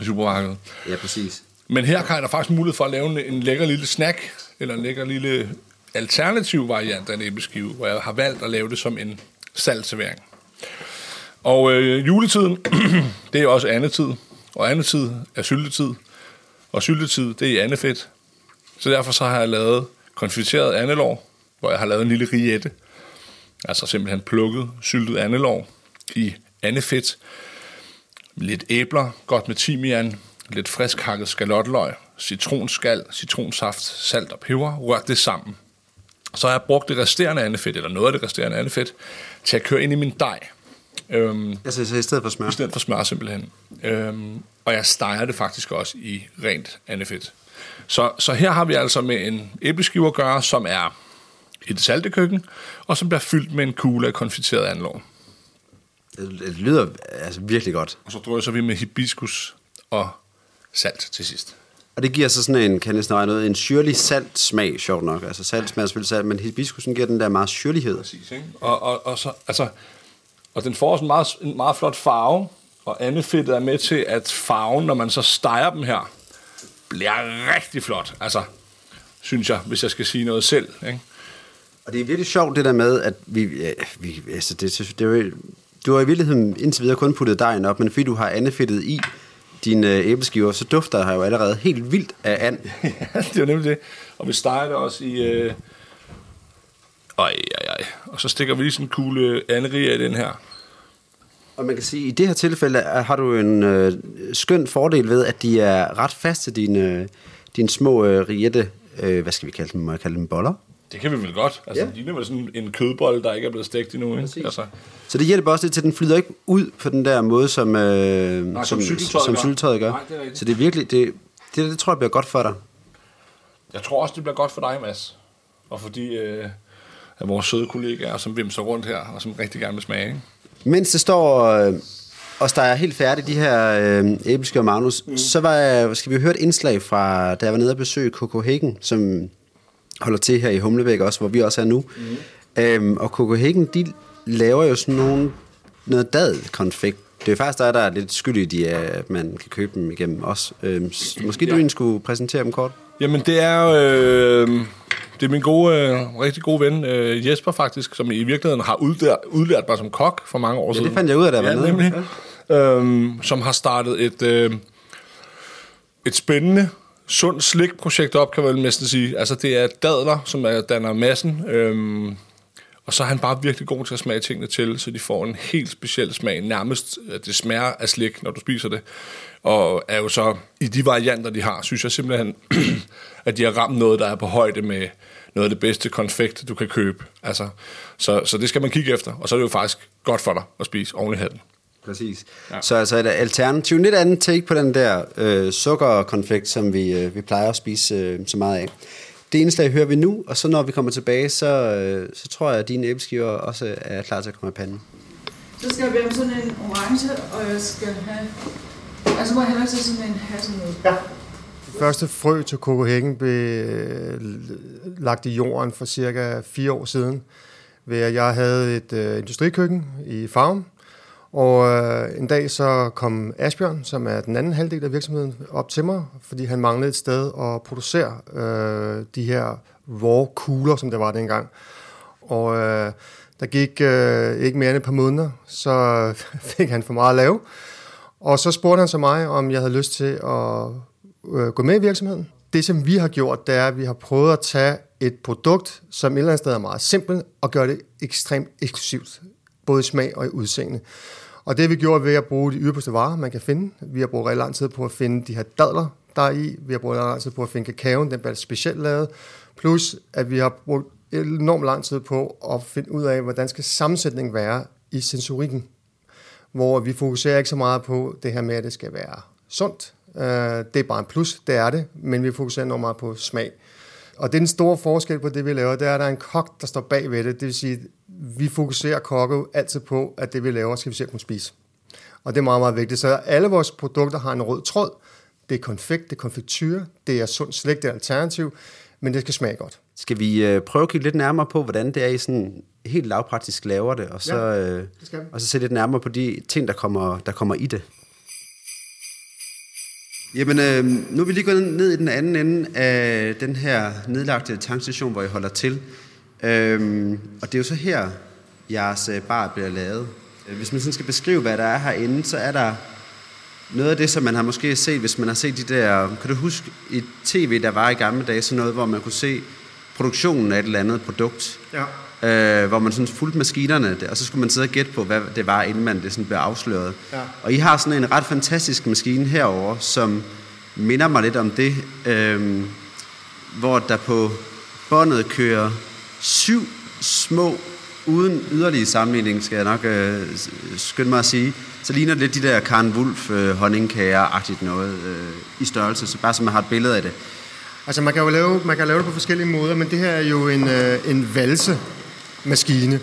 i supermarkedet. Ja, præcis. Men her kan da faktisk mulighed for at lave en, en lækker lille snack, eller en lækker lille alternativ variant af en æbleskive, hvor jeg har valgt at lave det som en saltservering. Og øh, juletiden, det er også andetid, og andetid er syltetid, og syltetid, det er andefedt. Så derfor så har jeg lavet konfiteret andelår, hvor jeg har lavet en lille riette, altså simpelthen plukket syltet andelår i andefedt, lidt æbler, godt med timian, lidt frisk hakket skalotløg, citronskal, citronsaft, salt og peber, rørt det sammen. Så har jeg brugt det resterende andefedt, eller noget af det resterende andefedt, til at køre ind i min dej. Øhm, Altså, så i stedet for smør. i stedet for smør simpelthen. Øhm, og jeg steger det faktisk også i rent andefedt. Så, så her har vi altså med en æbleskive at gøre, som er et saltekøkken, og som bliver fyldt med en kugle af konfiteret andelår. Det, det lyder altså virkelig godt. Og så drysser vi med hibiskus og salt til sidst. Og det giver så sådan en, kan næsten regne ud, en syrlig salt smag, sjovt nok. Altså salt smager selvfølgelig salt, men hibiskusen giver den der meget syrlighed. Præcis, ikke? Og, og, og, så, altså, og den får også en meget, en meget flot farve, og andefedtet er med til, at farven, når man så steger dem her, bliver rigtig flot. Altså, synes jeg, hvis jeg skal sige noget selv. Ikke? Og det er virkelig sjovt det der med, at vi, ja, vi altså det, det, jo, du har i virkeligheden indtil videre kun puttet dejen op, men fordi du har andefedtet i dine øh, æbleskiver, så dufter der jo allerede helt vildt af and. ja, det er jo nemlig det. Og vi steger det også i... Øh... Ej, ej, ej. Og så stikker vi lige sådan en kugle anderie i den her. Og man kan sige, at i det her tilfælde er- har du en øh, skøn fordel ved, at de er ret faste, dine, øh, dine små øh, riette, øh, hvad skal vi kalde dem, må jeg kalde dem boller? Det kan vi vel godt. Altså, Ja. ja. de ligner vel sådan en kødbolle, der ikke er blevet stegt endnu. Ikke? Altså, Så det hjælper også lidt til, at den flyder ikke ud på den der måde, som, øh, som som, cykeltøjet som gør. Nej, det er rigtigt. så det er virkelig, det, det, det tror jeg bliver godt for dig. Jeg tror også, det bliver godt for dig, Mads. Og fordi øh, af vores søde kollegaer, som vimser rundt her, og som rigtig gerne vil smage. Ikke? Mens det står øh, og der er helt færdigt, de her øh, æbleskiver Magnus, mm. så var skal vi høre et indslag fra, da jeg var nede og besøge Coco Hagen, som holder til her i Humlebæk også, hvor vi også er nu. Mm. Øhm, og Coco Hagen, de laver jo sådan nogle, noget dadelkonfekt. Det er faktisk dig, der er lidt skyldig i, at man kan købe dem igennem os. Øhm, måske ja. du Ja. egentlig skulle præsentere dem kort? Jamen, det er jo... Øh, det er min gode, øh, rigtig gode ven, øh, Jesper faktisk, som i virkeligheden har udlært, udlært mig som kok for mange år Ja, siden. det fandt jeg ud af, var ja. Nemlig, øhm, som har startet et, øh, et spændende, sundt slikprojekt op, kan man vel næsten sige. Altså, det er dadler, som er, danner massen. Øhm, Og så er han bare virkelig god til at smage tingene til, så de får en helt speciel smag. Nærmest, det smager af slik, når du spiser det. Og er jo så, i de varianter, de har, synes jeg simpelthen, at de har ramt noget, der er på højde med noget af det bedste konfekt, du kan købe. Altså, så, så det skal man kigge efter, og så er det jo faktisk godt for dig at spise oven i hatten. Præcis. Ja. Så altså et alternativ, lidt anden take på den der øh, sukkerkonfekt, som vi, øh, vi plejer at spise øh, så meget af. Det indslag hører vi nu, og så når vi kommer tilbage, så, øh, så tror jeg, at dine æbleskiver også er klar til at komme i panden. Så skal jeg om sådan en orange, og jeg skal have... Altså må jeg heller til sådan en hasselnød. Ja. Første frø til kokohækken blev øh, lagt i jorden for cirka fire år siden, ved at jeg havde et øh, industrikøkken i Farm, og øh, en dag så kom Asbjørn, som er den anden halvdel af virksomheden, op til mig, fordi han manglede et sted at producere øh, de her raw kugler, som det var dengang. Og øh, der gik øh, ikke mere end et par måneder, så fik han for meget at lave. Og så spurgte han så mig, om jeg havde lyst til at øh, gå med i virksomheden. Det, som vi har gjort, det er, at vi har prøvet at tage et produkt, som et eller andet sted er meget simpelt, og gøre det ekstremt eksklusivt, både i smag og i udseende. Og det har vi gjort ved at bruge de yderste varer, man kan finde. Vi har brugt rigtig lang tid på at finde de her dadler, der er i. Vi har brugt rigtig lang tid på at finde kakaoen, den bliver specielt lavet. Plus, at vi har brugt enormt lang tid på at finde ud af, hvordan skal sammensætningen være i sensorikken. Hvor vi fokuserer ikke så meget på det her med, at det skal være sundt. Øh, det er bare en plus, det er det, men vi fokuserer enormt meget på smag. Og det er den store forskel på det, vi laver, det er, at der er en kok, der står bag ved det. Det vil sige, vi fokuserer kokke altid på, at det, vi laver, skal vi selv kunne spise. Og det er meget, meget vigtigt. Så alle vores produkter har en rød tråd. Det er konfekt, det er konfektyr, det er sund slik, det er alternativ, men det skal smage godt. Skal vi øh, prøve at kigge lidt nærmere på, hvordan det er, I sådan helt lavpraktisk laver det, og så, Ja, øh, det vi. og så se lidt nærmere på de ting, der kommer, der kommer i det. Jamen, øh, nu er vi lige gået ned i den anden ende af den her nedlagte tankstation, hvor I holder til. Øhm, og det er jo så her, jeres øh, bar bliver lavet. Øh, Hvis man sådan skal beskrive, hvad der er herinde, så er der noget af det, som man har måske set, hvis man har set de der... Kan du huske i tv, der var i gamle dage, sådan noget, hvor man kunne se produktionen af et eller andet produkt? Ja. øh, hvor man sådan fulgte maskinerne, og så skulle man sidde og gætte på, hvad det var, inden man det sådan blev afsløret. Ja. Og I har sådan en ret fantastisk maskine herover, som minder mig lidt om det, øh, hvor der på båndet kører syv små, uden yderligere sammenligning, skal jeg nok øh, skynde mig at sige, så ligner det lidt de der Karen Wulf øh, honningkager-agtigt noget øh, i størrelse, så bare så man har et billede af det. Altså man kan jo lave, man kan lave det på forskellige måder, men det her er jo en, øh, en valsemaskine,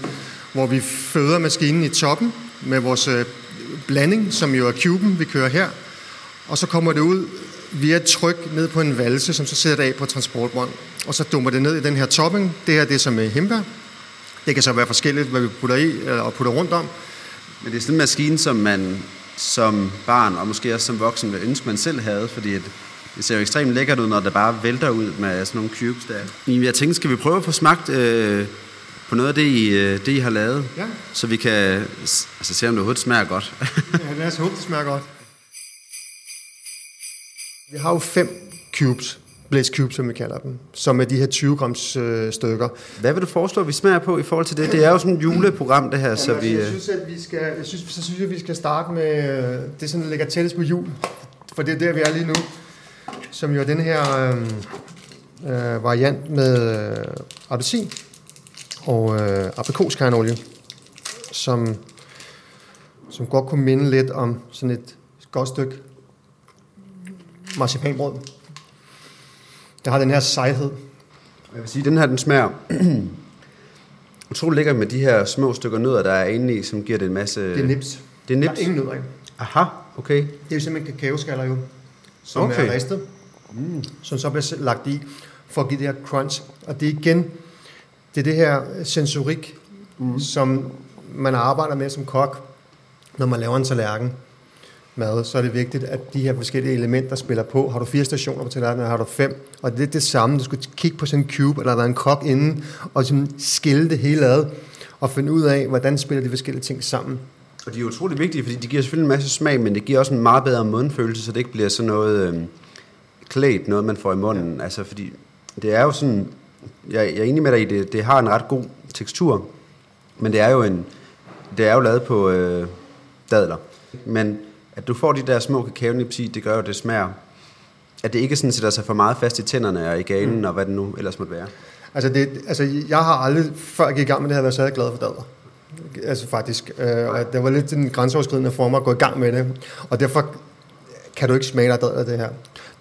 hvor vi føder maskinen i toppen med vores øh, blanding, som jo er cuben, vi kører her. Og så kommer det ud via tryk ned på en valse, som så sætter af på transportbånd. Og så dumper det ned i den her topping. Det her det er som med himbær. Det kan så være forskelligt, hvad vi putter i eller- og putter rundt om. Men det er sådan en maskine, som man som barn, og måske også som voksen, vil ønske, man selv havde, fordi at det ser jo ekstremt lækkert ud, når det bare vælter ud med sådan nogle cubes der. Jeg tænkte, skal vi prøve at få smagt øh, på noget af det I, øh, det, I har lavet? Ja. Så vi kan altså, se, om det overhovedet smager godt. Ja, lad os håbe, det smager godt. Vi har jo fem cubes, blaze cubes, som vi kalder dem, som er de her 20 grams øh, stykker. Hvad vil du foreslå, at vi smager på i forhold til det? Det er jo sådan et juleprogram, det her, så Jamen, vi... altså, jeg øh, synes, at vi skal, jeg synes, så synes jeg, vi skal starte med øh, det, som ligger tættest på jul. For det er der, vi er lige nu. Som jo er den her øh, øh, variant med øh, appelsin og øh, aprikoskernenolie, som, som godt kunne minde lidt om sådan et godt stykke marcipanbrød. Det har den her sejhed. Jeg vil sige, den her, den smager utrolig lækker med de her små stykker nødder, der er inde i, som giver det en masse... Det er nips. Det er Der nips? er ingen nødder i. Aha, okay. Det er jo simpelthen kakaoskaller jo, som okay. er ristet, mm. som så bliver lagt i for at give det her crunch. Og det er igen, det er det her sensorik, mm. som man arbejder med som kok, når man laver en tallerken mad, så er det vigtigt, at de her forskellige elementer spiller på. Har du fire stationer på tallerkenen, har du fem. Og det er det samme, du skal kigge på sådan en cube, eller der er en kok inde, og sådan skille det hele ad, og finde ud af, hvordan spiller de forskellige ting sammen. Og de er utrolig vigtige, fordi de giver selvfølgelig en masse smag, men det giver også en meget bedre mundfølelse, så det ikke bliver sådan noget øh, klædt, noget man får i munden. Ja. Altså, fordi det er jo sådan, jeg, jeg er enig med dig i, det, det har en ret god tekstur, Men det er jo en, det er jo lavet på øh, dadler. Men at du får de der små kakaonipsi, det gør jo, det smager, at det ikke sådan sætter sig for meget fast i tænderne og i ganen, mm. og hvad det nu ellers måtte være. Altså, det, altså, jeg har aldrig, før jeg gik i gang med det her, været særlig glad for dadler. Altså faktisk. Øh, og det var lidt den grænseoverskridende for mig at gå i gang med det. Og derfor kan du ikke smage dig dadler det her.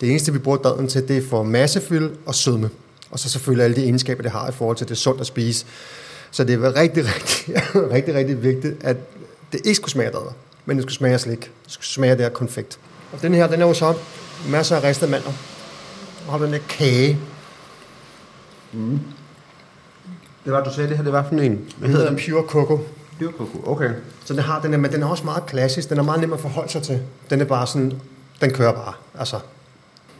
Det eneste, vi bruger dadlen til, det er for massefyld og sødme. Og så selvfølgelig alle de egenskaber, det har i forhold til, det er sundt at spise. Så det er rigtig, rigtig, rigtig, rigtig vigtigt, at det ikke skulle smage dadler, men det skulle smage af slik. Det skulle smage af det her konfekt. Og den her, den er jo så masser af ristede mandler. Og har den der kage. Det var, du sagde, det her, det var sådan en. Hvad Det hedder den? Pure Coco. Pure coco. Okay. Så den har den er, men den er også meget klassisk. Den er meget nem at forholde sig til. Den er bare sådan, den kører bare. Altså,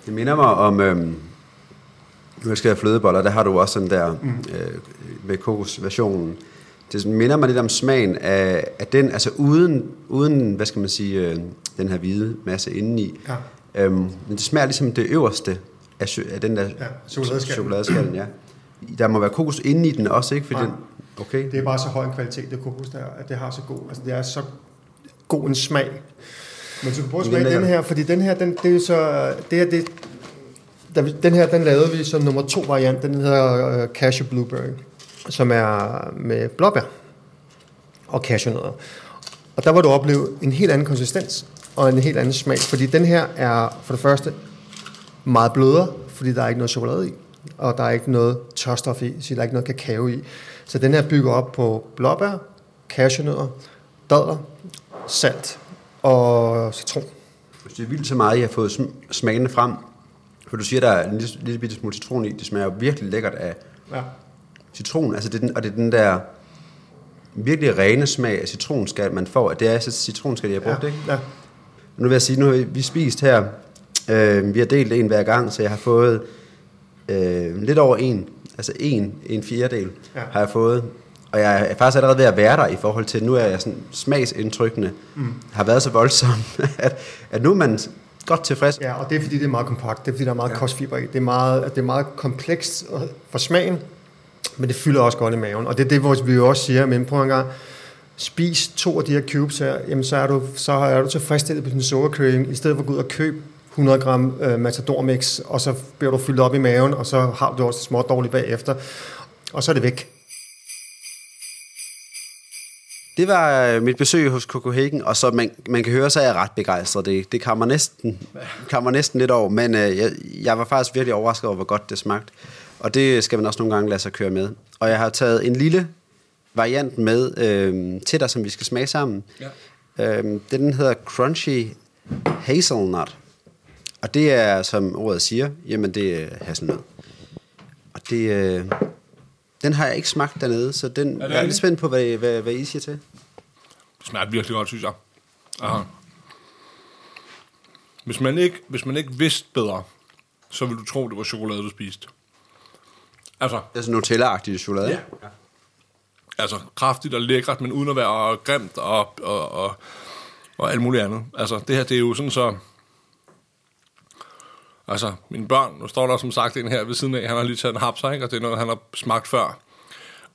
Det minder mig om, øhm, nu jeg skal have flødeboller, der har du også sådan der, mm. øh, med kokosversionen. Det minder mig lidt om smagen af, af den, altså uden, uden, hvad skal man sige, øh, den her hvide masse indeni. Ja. Øhm, men det smager ligesom det øverste af, sø- af den der Ja, chokoladeskallen. chokoladeskallen, ja. Der må være kokos inde i den også, ikke? Fordi Nej. den, okay. det er bare så høj en kvalitet, det kokos der, at det har så god, altså det er så god en smag. Men du kan prøve at den smage den er- her, fordi den her, den, det er så, det er det, den her, den lavede vi som nummer to variant, den hedder uh, Cashew Blueberry, som er med blåbær og cashewnødder. Og der var du opleve en helt anden konsistens og en helt anden smag, fordi den her er for det første meget blødere, fordi der er ikke noget chokolade i, og der er ikke noget tørstof i, så der er ikke noget kakao i. Så den her bygger op på blåbær, cashewnødder, dadler, salt og citron. Hvis det er vildt så meget, I har fået sm- smagene frem, for du siger, der er en lille, lille bitte smule citron i, det smager virkelig lækkert af Ja. Citron, altså det er den, og det er den der virkelig rene smag af citronskal, man får. Det er altså citronskal, jeg har brugt, ja. ikke? Ja. Nu vil jeg sige, nu har vi, vi spist her, øh, vi har delt en hver gang, så jeg har fået øh, lidt over en, altså en, en fjerdedel Ja. har jeg fået. Og jeg er faktisk allerede ved at være der i forhold til, nu er jeg sådan smagsindtrykkene mm. har været så voldsomme, at, at nu er man godt tilfreds. ja, og det er fordi, det er meget kompakt. Det er fordi, der er meget ja. kostfiber i. Det er meget, det er meget komplekst for smagen, men det fylder også godt i maven. Og det er det, hvor vi jo også siger, men prøv en gang, spis to af de her cubes her, jamen så er du, så er du tilfredsstillet på din sukkercraving, i stedet for at gå ud og købe 100 gram øh, Matador Mix, og så bliver du fyldt op i maven, og så har du også små dårligt bagefter, og så er det væk. Det var øh, mit besøg hos Copenhagen, og så man, man kan høre, så er jeg ret begejstret. Det, det kommer næsten, kommer næsten lidt over, men øh, jeg, jeg var faktisk virkelig overrasket over, hvor godt det smagte. Og det skal man også nogle gange lade sig køre med. Og jeg har taget en lille variant med øh, til dig, som vi skal smage sammen. Ja. Øh, den hedder Crunchy Hazelnut. Og det er, som ordet siger, jamen det er hasselnød. Og det, øh, den har jeg ikke smagt dernede, så den, det jeg er lidt spændt på, hvad, hvad, hvad I siger til. Det smager virkelig godt, synes jeg. Aha. Hvis man, ikke, hvis man ikke vidste bedre, så ville du tro, det var chokolade, du spiste. Altså, Det er sådan Nutella-agtig chokolade. Ja. altså kraftigt og lækkert, men uden at være grimt og, og, og, og alt muligt andet. Altså, det her, det er jo sådan så... Altså, mine børn, nu står der som sagt en her ved siden af, han har lige taget en hapser, ikke? og det er noget, han har smagt før.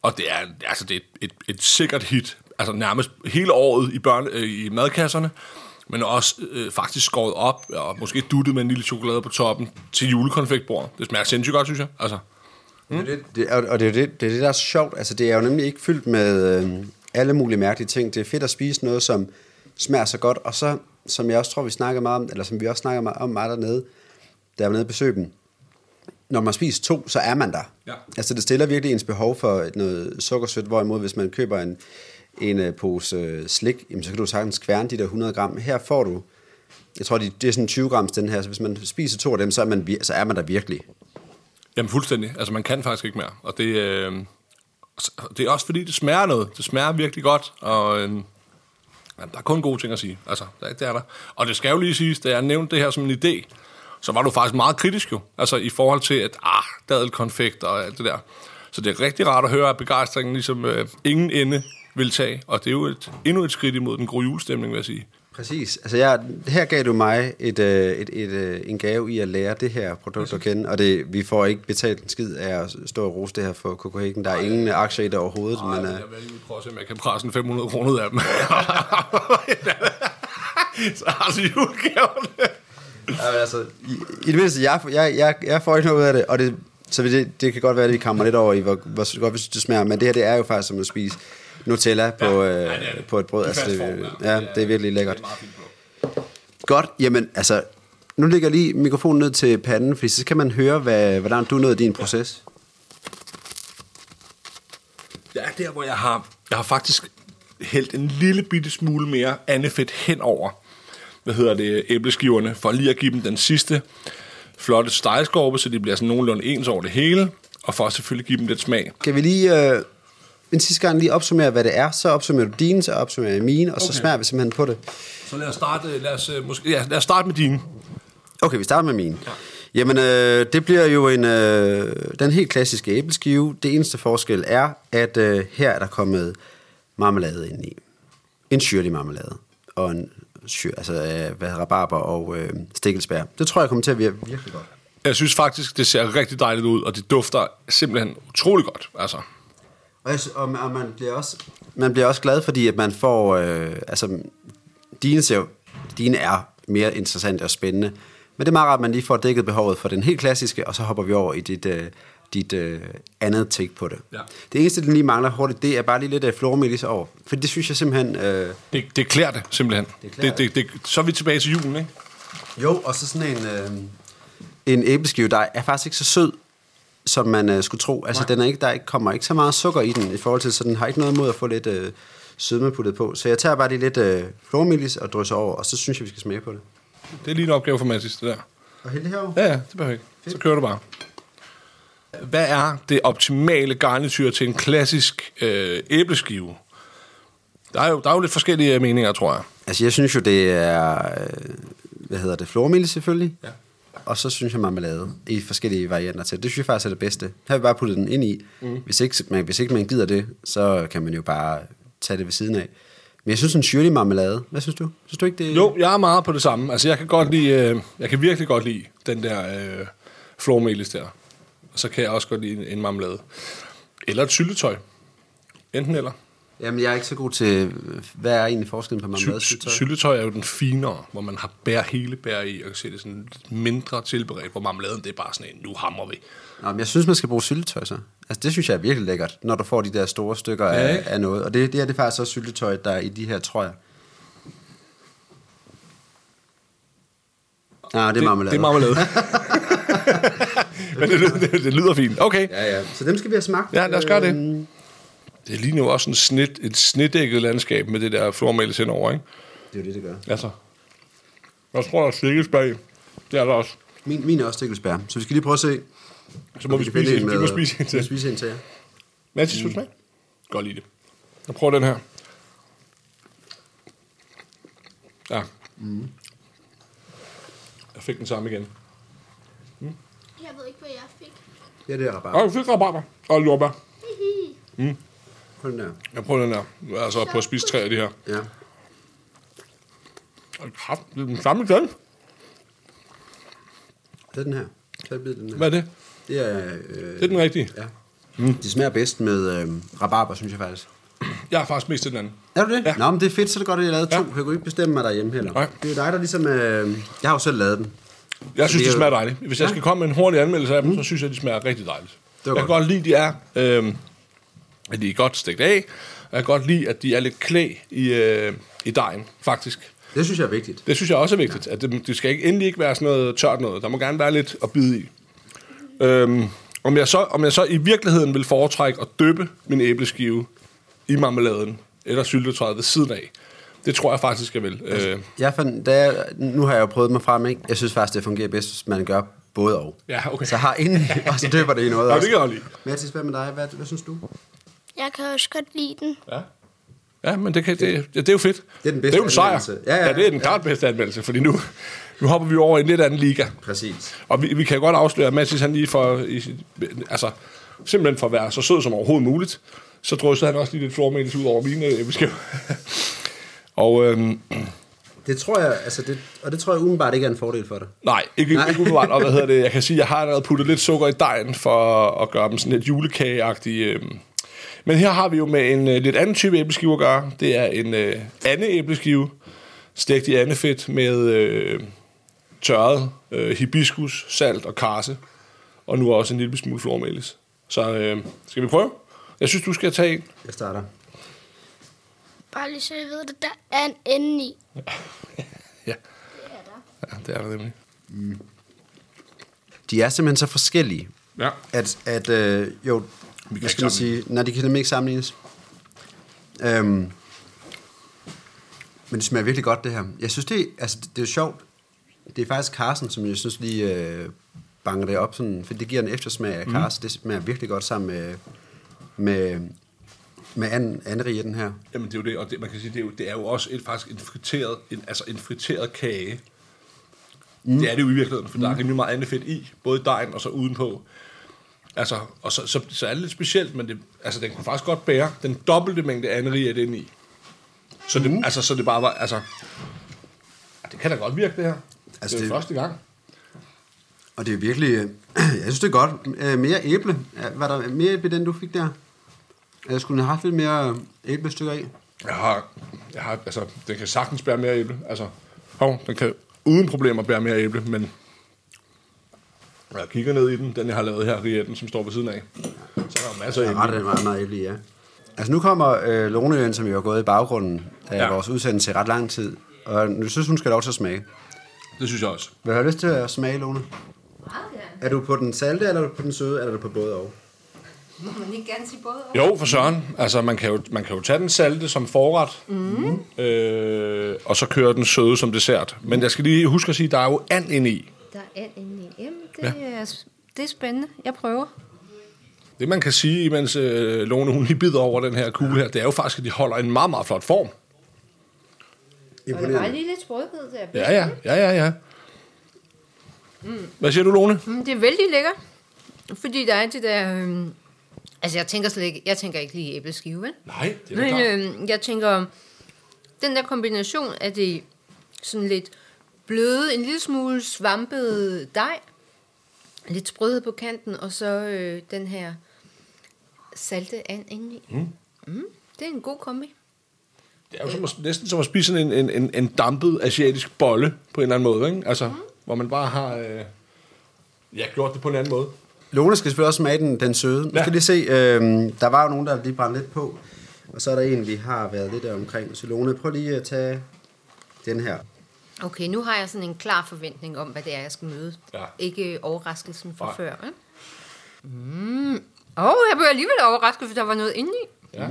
Og det er, altså, det er et, et, et sikkert hit, altså nærmest hele året i, børne, øh, i madkasserne, men også øh, faktisk skåret op, og måske duttet med en lille chokolade på toppen til julekonfektbordet. Det smager sindssygt godt, synes jeg. Altså, Mm. Det, det, og det er det, det, det, der er sjovt. Altså, det er jo nemlig ikke fyldt med øh, alle mulige mærkelige ting. Det er fedt at spise noget, som smager så godt. Og så, som jeg også tror, vi snakker meget om, eller som vi også snakker om meget dernede, da jeg var nede og besøgte dem. Når man spiser to, så er man der. Ja. Altså, det stiller virkelig ens behov for noget sukkersødt, hvorimod hvis man køber en, en øh, pose øh, slik, jamen, så kan du sagtens kværne de der 100 gram. Her får du, jeg tror, det er sådan 20 grams den her, så hvis man spiser to af dem, så er man, så er man der virkelig. Jamen fuldstændig. Altså man kan faktisk ikke mere. Og det, øh, det er også fordi, det smager noget. Det smager virkelig godt. Og øh, jamen, der er kun gode ting at sige. Altså, det, det er der. Og det skal jo lige siges, da jeg nævnte det her som en idé, så var du faktisk meget kritisk jo. Altså i forhold til, at ah, dadelkonfekt og alt det der. Så det er rigtig rart at høre, at begejstringen ligesom øh, ingen ende vil tage. Og det er jo et, endnu et skridt imod den gode julestemning, vil jeg sige. Præcis. Altså jeg, her gav du mig et, øh, et, et, øh, en gave i at lære det her produkt at kende, og det, vi får ikke betalt en skid af at stå og rose det her for Copenhagen. Der er ingen aktier i det overhovedet, Ej, men men, øh, jeg vil lige prøve at se, om jeg kan presse en 500 kroner ud af dem. så har du julegaverne. Ja, men altså, i, i det mindste, jeg, jeg, jeg, jeg får ikke noget ud af det, og det, så det, det kan godt være, at vi kommer lidt over i, hvor, hvor godt vi synes, det smager, men det her, det er jo faktisk som at spise Nutella på, ja, øh, det det. på et brød. Altså, det, form, ja, ja. det er virkelig lækkert. Det er meget fint på. Godt, jamen altså, nu lægger jeg lige mikrofonen ned til panden, fordi så kan man høre, hvad, hvordan du nåede din proces. Er der, hvor jeg har, jeg har faktisk hældt en lille bitte smule mere andefedt hen over, hvad hedder det, æbleskiverne, for lige at give dem den sidste flotte stegeskorpe, så de bliver sådan nogenlunde ens over det hele, og for at selvfølgelig give dem lidt smag. Kan vi lige øh, en sidste gang lige opsummere, hvad det er? Så opsummerer du dine, så opsummerer jeg mine, og så Okay. smager vi simpelthen på det. Så lad os starte, lad os, øh, måske, ja, lad os starte med dine. Okay, vi starter med mine. Ja. Jamen, øh, det bliver jo en, øh, den helt klassiske æbleskive. Det eneste forskel er, at øh, her er der kommet marmelade ind i. En syrlig marmelade. Og en syr, altså, øh, hvad rabarber og øh, stikkelsbær. Det tror jeg kommer til at virke virkelig godt. Jeg synes faktisk, det ser rigtig dejligt ud, og det dufter simpelthen utrolig godt. Altså, Og, jeg, og, og man, bliver også, man bliver også glad, fordi at man får... Øh, altså, dine, ser, dine er mere interessante og spændende. Men det er meget rart, at man lige får dækket behovet for den helt klassiske, og så hopper vi over i dit, øh, dit øh, andet take på det. Ja. Det eneste, den lige mangler hurtigt, det er bare lige lidt af flormelis over. For det synes jeg simpelthen... Øh, det, det klæder det simpelthen. Det klæder det, det, det, så er vi tilbage til julen, ikke? jo, og så sådan en, øh, en æbleskive, der er faktisk ikke så sød, som man øh, skulle tro. Altså, den er ikke, der ikke, kommer ikke så meget sukker i den, i forhold til, så den har ikke noget imod at få lidt øh, sødme puttet på. Så jeg tager bare lige lidt øh, flormelis og drysser over, og så synes jeg, vi skal smage på det. Det er lige en opgave for Mathis, det der. Og hælde herovre? Ja, ja, det behøver ikke. Så kører du bare. Hvad er det optimale garnityr til en klassisk øh, æbleskive? Der er, jo, der er jo lidt forskellige meninger, tror jeg. Altså, jeg synes jo, det er... Øh, hvad hedder det? Flormelis selvfølgelig. Ja. Og så synes jeg marmelade i forskellige varianter til. Det synes jeg faktisk er det bedste. Her har vi bare puttet den ind i. Mm. Hvis, ikke, man, hvis ikke man gider det, så kan man jo bare tage det ved siden af. Men jeg synes, en syrlig marmelade. Hvad synes du? Synes du ikke, det Jo, jeg er meget på det samme. Altså, jeg kan godt lide, øh, jeg kan virkelig godt lide den der øh, flormelis der. Og så kan jeg også godt lide en, en marmelade. Eller et syltetøj. Enten eller. Jamen, jeg er ikke så god til... Hvad er egentlig forskellen på marmelade og Sy- syltetøj? syltetøj er jo den finere, hvor man har bær, hele bær i, og kan se det sådan lidt mindre tilberedt, hvor marmeladen det er bare sådan en, nu hammer vi. Nå, men jeg synes, man skal bruge syltetøj så. Altså, det synes jeg er virkelig lækkert, når du får de der store stykker Ja, af, af noget. Og det, det er det faktisk også syltetøj, der er i de her trøjer. Nej, det er marmelade. Det er marmelade. Men det, lyder- det, det lyder fint. Okay. Ja, ja. Så dem skal vi have smagt. Ja, lad os gøre det. Det ligner jo også en snit, et snitdækket landskab med det der flormelis henover, ikke? Det er jo det, det gør. Altså. Jeg tror, der er stikkelsbær i. Det er der også. Min, min er også stikkelsbær. Så vi skal lige prøve at se. Så må vi kan spise en. Vi med- må spise en Vi må til. spise en til, ja. Mads, synes du smag? Godt lide det. Jeg prøver den her. Ja. Jeg fik den samme igen. Jeg ved ikke, hvad jeg fik. Ja, det er bare. Og jeg fik rabarber og jordbær. Prøv den der. Jeg prøver den her. Jeg er altså på at spise tre af de her. Ja. Og kraft, det er den samme igen. Er den her. Tag bid den her. Hvad er det? Det er... Øh, Det er den rigtige. Ja. Mm. De smager bedst med øh, rabarber, synes jeg faktisk. Jeg er faktisk mest til den anden. Er du det? Ja. Nå, men det er fedt, så er det godt, at jeg lavede to. Ja. Jeg kunne ikke bestemme mig derhjemme heller. Nej. Det er jo dig, der ligesom... Øh, jeg har jo selv lavet dem. Jeg synes, er jo- smager dejligt. Hvis jeg skal komme med en hurtig anmeldelse af dem, så synes jeg, de smager rigtig dejligt. Jeg kan godt. godt lide, de er, øh, at de er godt stegt af. Og jeg kan godt lide, at de er lidt klæ i, øh, i dejen, faktisk. Det synes jeg er vigtigt. Det synes jeg også er vigtigt. At det, det skal ikke, endelig ikke være sådan noget tørt noget. Der må gerne være lidt at bide i. Øhm, om, jeg så, om jeg så i virkeligheden vil foretrække at dyppe min æbleskive i marmeladen eller syltetøjet ved siden af, det tror jeg faktisk, jeg vil. Øh, Jeg fandt, da jeg, nu har jeg jo prøvet mig frem, ikke? Jeg synes faktisk, det fungerer bedst, hvis man gør både og. ja, okay. Så har inden, og så døber det i noget Ja, også. det kan jeg lide. Mathis, hvad med dig? Hvad, hvad synes du? Jeg kan også godt lide den. Ja. Ja, men det, kan, det, det er jo fedt. Det er den bedste det er jo en sejr. anmeldelse. Ja, ja, ja, det er den ja. klart bedste anmeldelse, fordi nu, nu hopper vi over i en lidt anden liga. Præcis. Og vi, vi kan godt afsløre, at Mathis han lige for, i, altså, simpelthen for at være så sød som overhovedet muligt, så dryssede han også lige lidt flormelis ud over mine æbleskiver. og øhm, Det tror jeg, altså det, og det tror jeg umiddelbart ikke er en fordel for dig. Nej, ikke, Nej. ikke umiddelbart. Og hvad hedder det? Jeg kan sige, jeg har allerede puttet lidt sukker i dejen for at gøre dem sådan lidt julekageagtige. Øh. Men her har vi jo med en øh, lidt anden type æbleskive at gøre. Det er en øh, ande æbleskive, stegt i andefedt med øh, tørret øh, hibiskus, salt og karse. Og nu også en lille smule flormelis. Så øh, skal vi prøve? Jeg synes, du skal tage en. Jeg starter. Bare lige så jeg ved det, der er en ende i. Ja. Ja, det er der nemlig. De er simpelthen så forskellige, Ja. at, at øh, jo, hvad ikke skal man sige, nej, de kan nemlig ikke sammenlignes. Øhm, men det smager virkelig godt, det her. Jeg synes, det, altså, det, det er jo sjovt. Det er faktisk Carsten, som jeg synes lige øh, banger det op, sådan, for det giver en eftersmag af Carsten. Det smager virkelig godt sammen med, med, med anden, anden den her. Jamen det er jo det, og det, man kan sige, det er jo, det er jo også et, faktisk en friteret, en, altså en friteret kage. Mm. Det er det jo i virkeligheden, for mm. der er rimelig meget andet fedt i, både i dejen og så udenpå. Altså, og så, så, så er det lidt specielt, men det, altså, den kunne faktisk godt bære den dobbelte mængde anderig er den i. Så det, altså, så det bare var, altså, det kan da godt virke det her. Altså, det er det- første gang. Og det er virkelig, øh, jeg synes det er godt. Øh, mere æble. Var der mere æble, den du fik der? Jeg skulle have haft lidt mere æblestykker i. Jeg har, jeg har, altså, den kan sagtens bære mere æble. Altså, hov, den kan uden problemer bære mere æble, men når jeg kigger ned i den, den jeg har lavet her, rietten, som står ved siden af, så er der jo masser af Der er æble. ret meget, meget i, ja. Altså nu kommer øh, Loneøen, som jo har gået i baggrunden af Ja. vores udsendelse i ret lang tid. Og nu synes hun skal lov til at smage. Det synes jeg også. Vil du have lyst til at smage, Lone? Meget gerne. Er du på den salte, eller er du på den søde, eller er du på både og? Må man ikke gerne sige både og? Jo, for søren. Altså, man kan jo, man kan jo tage den salte som forret, mm. øh, og så køre den søde som dessert. Men jeg skal lige huske at sige, der er jo and ind i. Der er and inde i. Jamen, det, ja. er, det er spændende. Jeg prøver. Det man kan sige, imens øh, Lone hun lige bider over den her kugle her, det er jo faktisk, at de holder en meget, meget flot form. Og der var lige lidt sprødhed der. Ja, ja, ja, ja, ja. Hvad siger du, Lone? Mm, det er vældig lækkert. Fordi der er det der... Øhm, altså, jeg tænker slet ikke... Jeg tænker ikke lige æbleskive, vel? Nej, det er Men klart. øhm, jeg tænker... Den der kombination af det sådan lidt bløde, en lille smule svampet dej, lidt sprødhed på kanten, og så øh, den her salte and indeni. Mm. Mm, det er en god kombi. Det er jo som at, næsten som at spise sådan en, en, en, en dampet asiatisk bolle på en eller anden måde, ikke? Altså, mm. hvor man bare har øh, ja, gjort det på en anden måde. Lone skal selvfølgelig også smage den, den søde. Nu Ja. skal lige se, øh, der var jo nogen, der lige brændte lidt på. Og så er der en, vi har været lidt omkring. Så Lone, prøv lige at tage den her. Okay, nu har jeg sådan en klar forventning om, hvad det er, jeg skal møde. Ja. Ikke overraskelsen fra Nej. før. Ikke? Mm. Åh, oh, jeg blev alligevel overrasket, for der var noget inde i. Ja,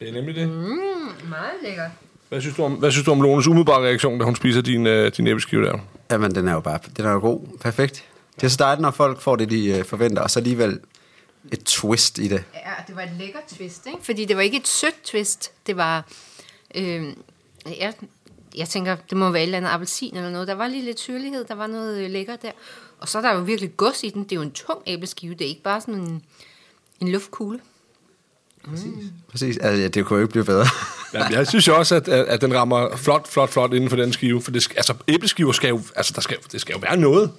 det er nemlig det. Mm. Meget lækkert. Hvad, synes du om, hvad synes du om Lones umiddelbare reaktion, da hun spiser din, øh, din æbleskive der? Jamen, den er jo bare, den er jo god. Perfekt. Det er så dejligt, når folk får det, de øh, forventer, og så alligevel et twist i det. Ja, det var et lækkert twist, ikke? Fordi det var ikke et sødt twist. Det var... Øh, jeg, jeg tænker, det må være et eller andet appelsin eller noget. Der var lige lidt syrlighed, der var noget øh, lækkert der. Og så er der jo virkelig gods i den. Det er jo en tung æbleskive. Det er ikke bare sådan en, en luftkugle. Præcis. Altså, ja, det kunne jo ikke blive bedre. Ja, jeg synes jo også, at, at, den rammer flot, flot, flot inden for den skive. For det, altså, æbleskiver skal jo, altså, der skal, det skal jo være noget.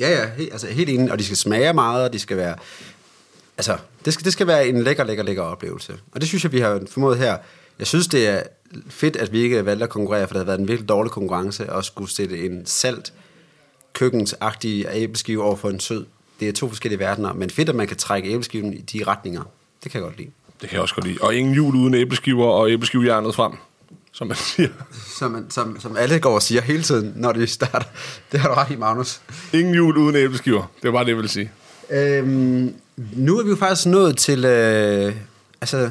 ja, ja, helt, altså, helt enig. Og de skal smage meget, og de skal være... Altså, det skal, det skal være en lækker, lækker, lækker oplevelse. Og det synes jeg, vi har formået her. Jeg synes, det er fedt, at vi ikke valgte at konkurrere, for det har været en virkelig dårlig konkurrence, at skulle sætte en salt, køkkensagtig æbleskive over for en sød. Det er to forskellige verdener, men fedt, at man kan trække æbleskiven i de retninger. Det kan jeg godt lide. Det kan jeg også godt lide. Og ingen jul uden æbleskiver og æbleskivehjernet frem, som man siger. Som, man- som, som alle går og siger hele tiden, når de starter. Det har du ret i, Magnus. Ingen jul uden æbleskiver. Det var bare det, jeg ville sige. Øhm, nu er vi jo faktisk nået til øh, altså,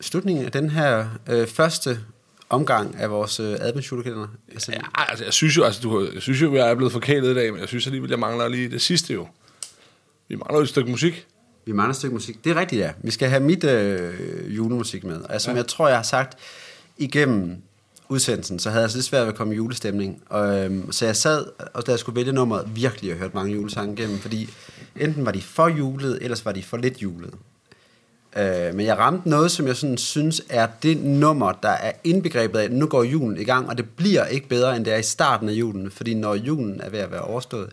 slutningen af den her øh, første omgang af vores øh, adventsjulekalender. Altså, Ja, altså, jeg synes jo, altså, du, jeg synes jo, jeg er blevet forkælet i dag, men jeg synes alligevel, jeg mangler lige det sidste jo. Vi mangler jo et stykke musik. Vi mangler et stykke musik. Det er rigtigt, ja. Vi skal have mit øh, julemusik med. Altså, som Ja. jeg tror, jeg har sagt igennem udsendelsen, så havde jeg altså lidt svært ved at komme i julestemning. Og, øhm, så jeg sad, og da jeg skulle vælge nummeret, virkelig og hørte mange julesange igennem, fordi enten var de for julet, ellers var de for lidt julet. Øh, men jeg ramte noget, som jeg sådan synes er det nummer, der er indbegrebet af, at nu går julen i gang, og det bliver ikke bedre, end det er i starten af julen. Fordi når julen er ved at være overstået,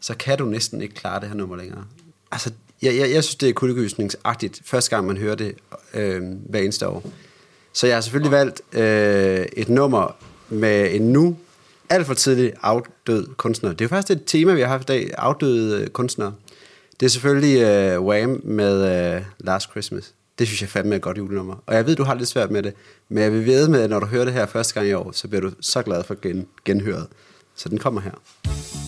så kan du næsten ikke klare det her nummer længere. Altså, jeg, jeg, jeg synes, det er kuldegysningsagtigt, første gang man hører det øh, hver eneste år. Så jeg har selvfølgelig valgt øh, et nummer med en nu alt for tidlig afdød kunstner. Det er jo faktisk et tema, vi har haft i dag, afdøde kunstnere. Det er selvfølgelig øh, Wham med øh, Last Christmas. Det synes jeg fandme er et godt julenummer. Og jeg ved, du har lidt svært med det, men jeg vil ved med, at når du hører det her første gang i år, så bliver du så glad for gen, genhøret. Så den kommer her.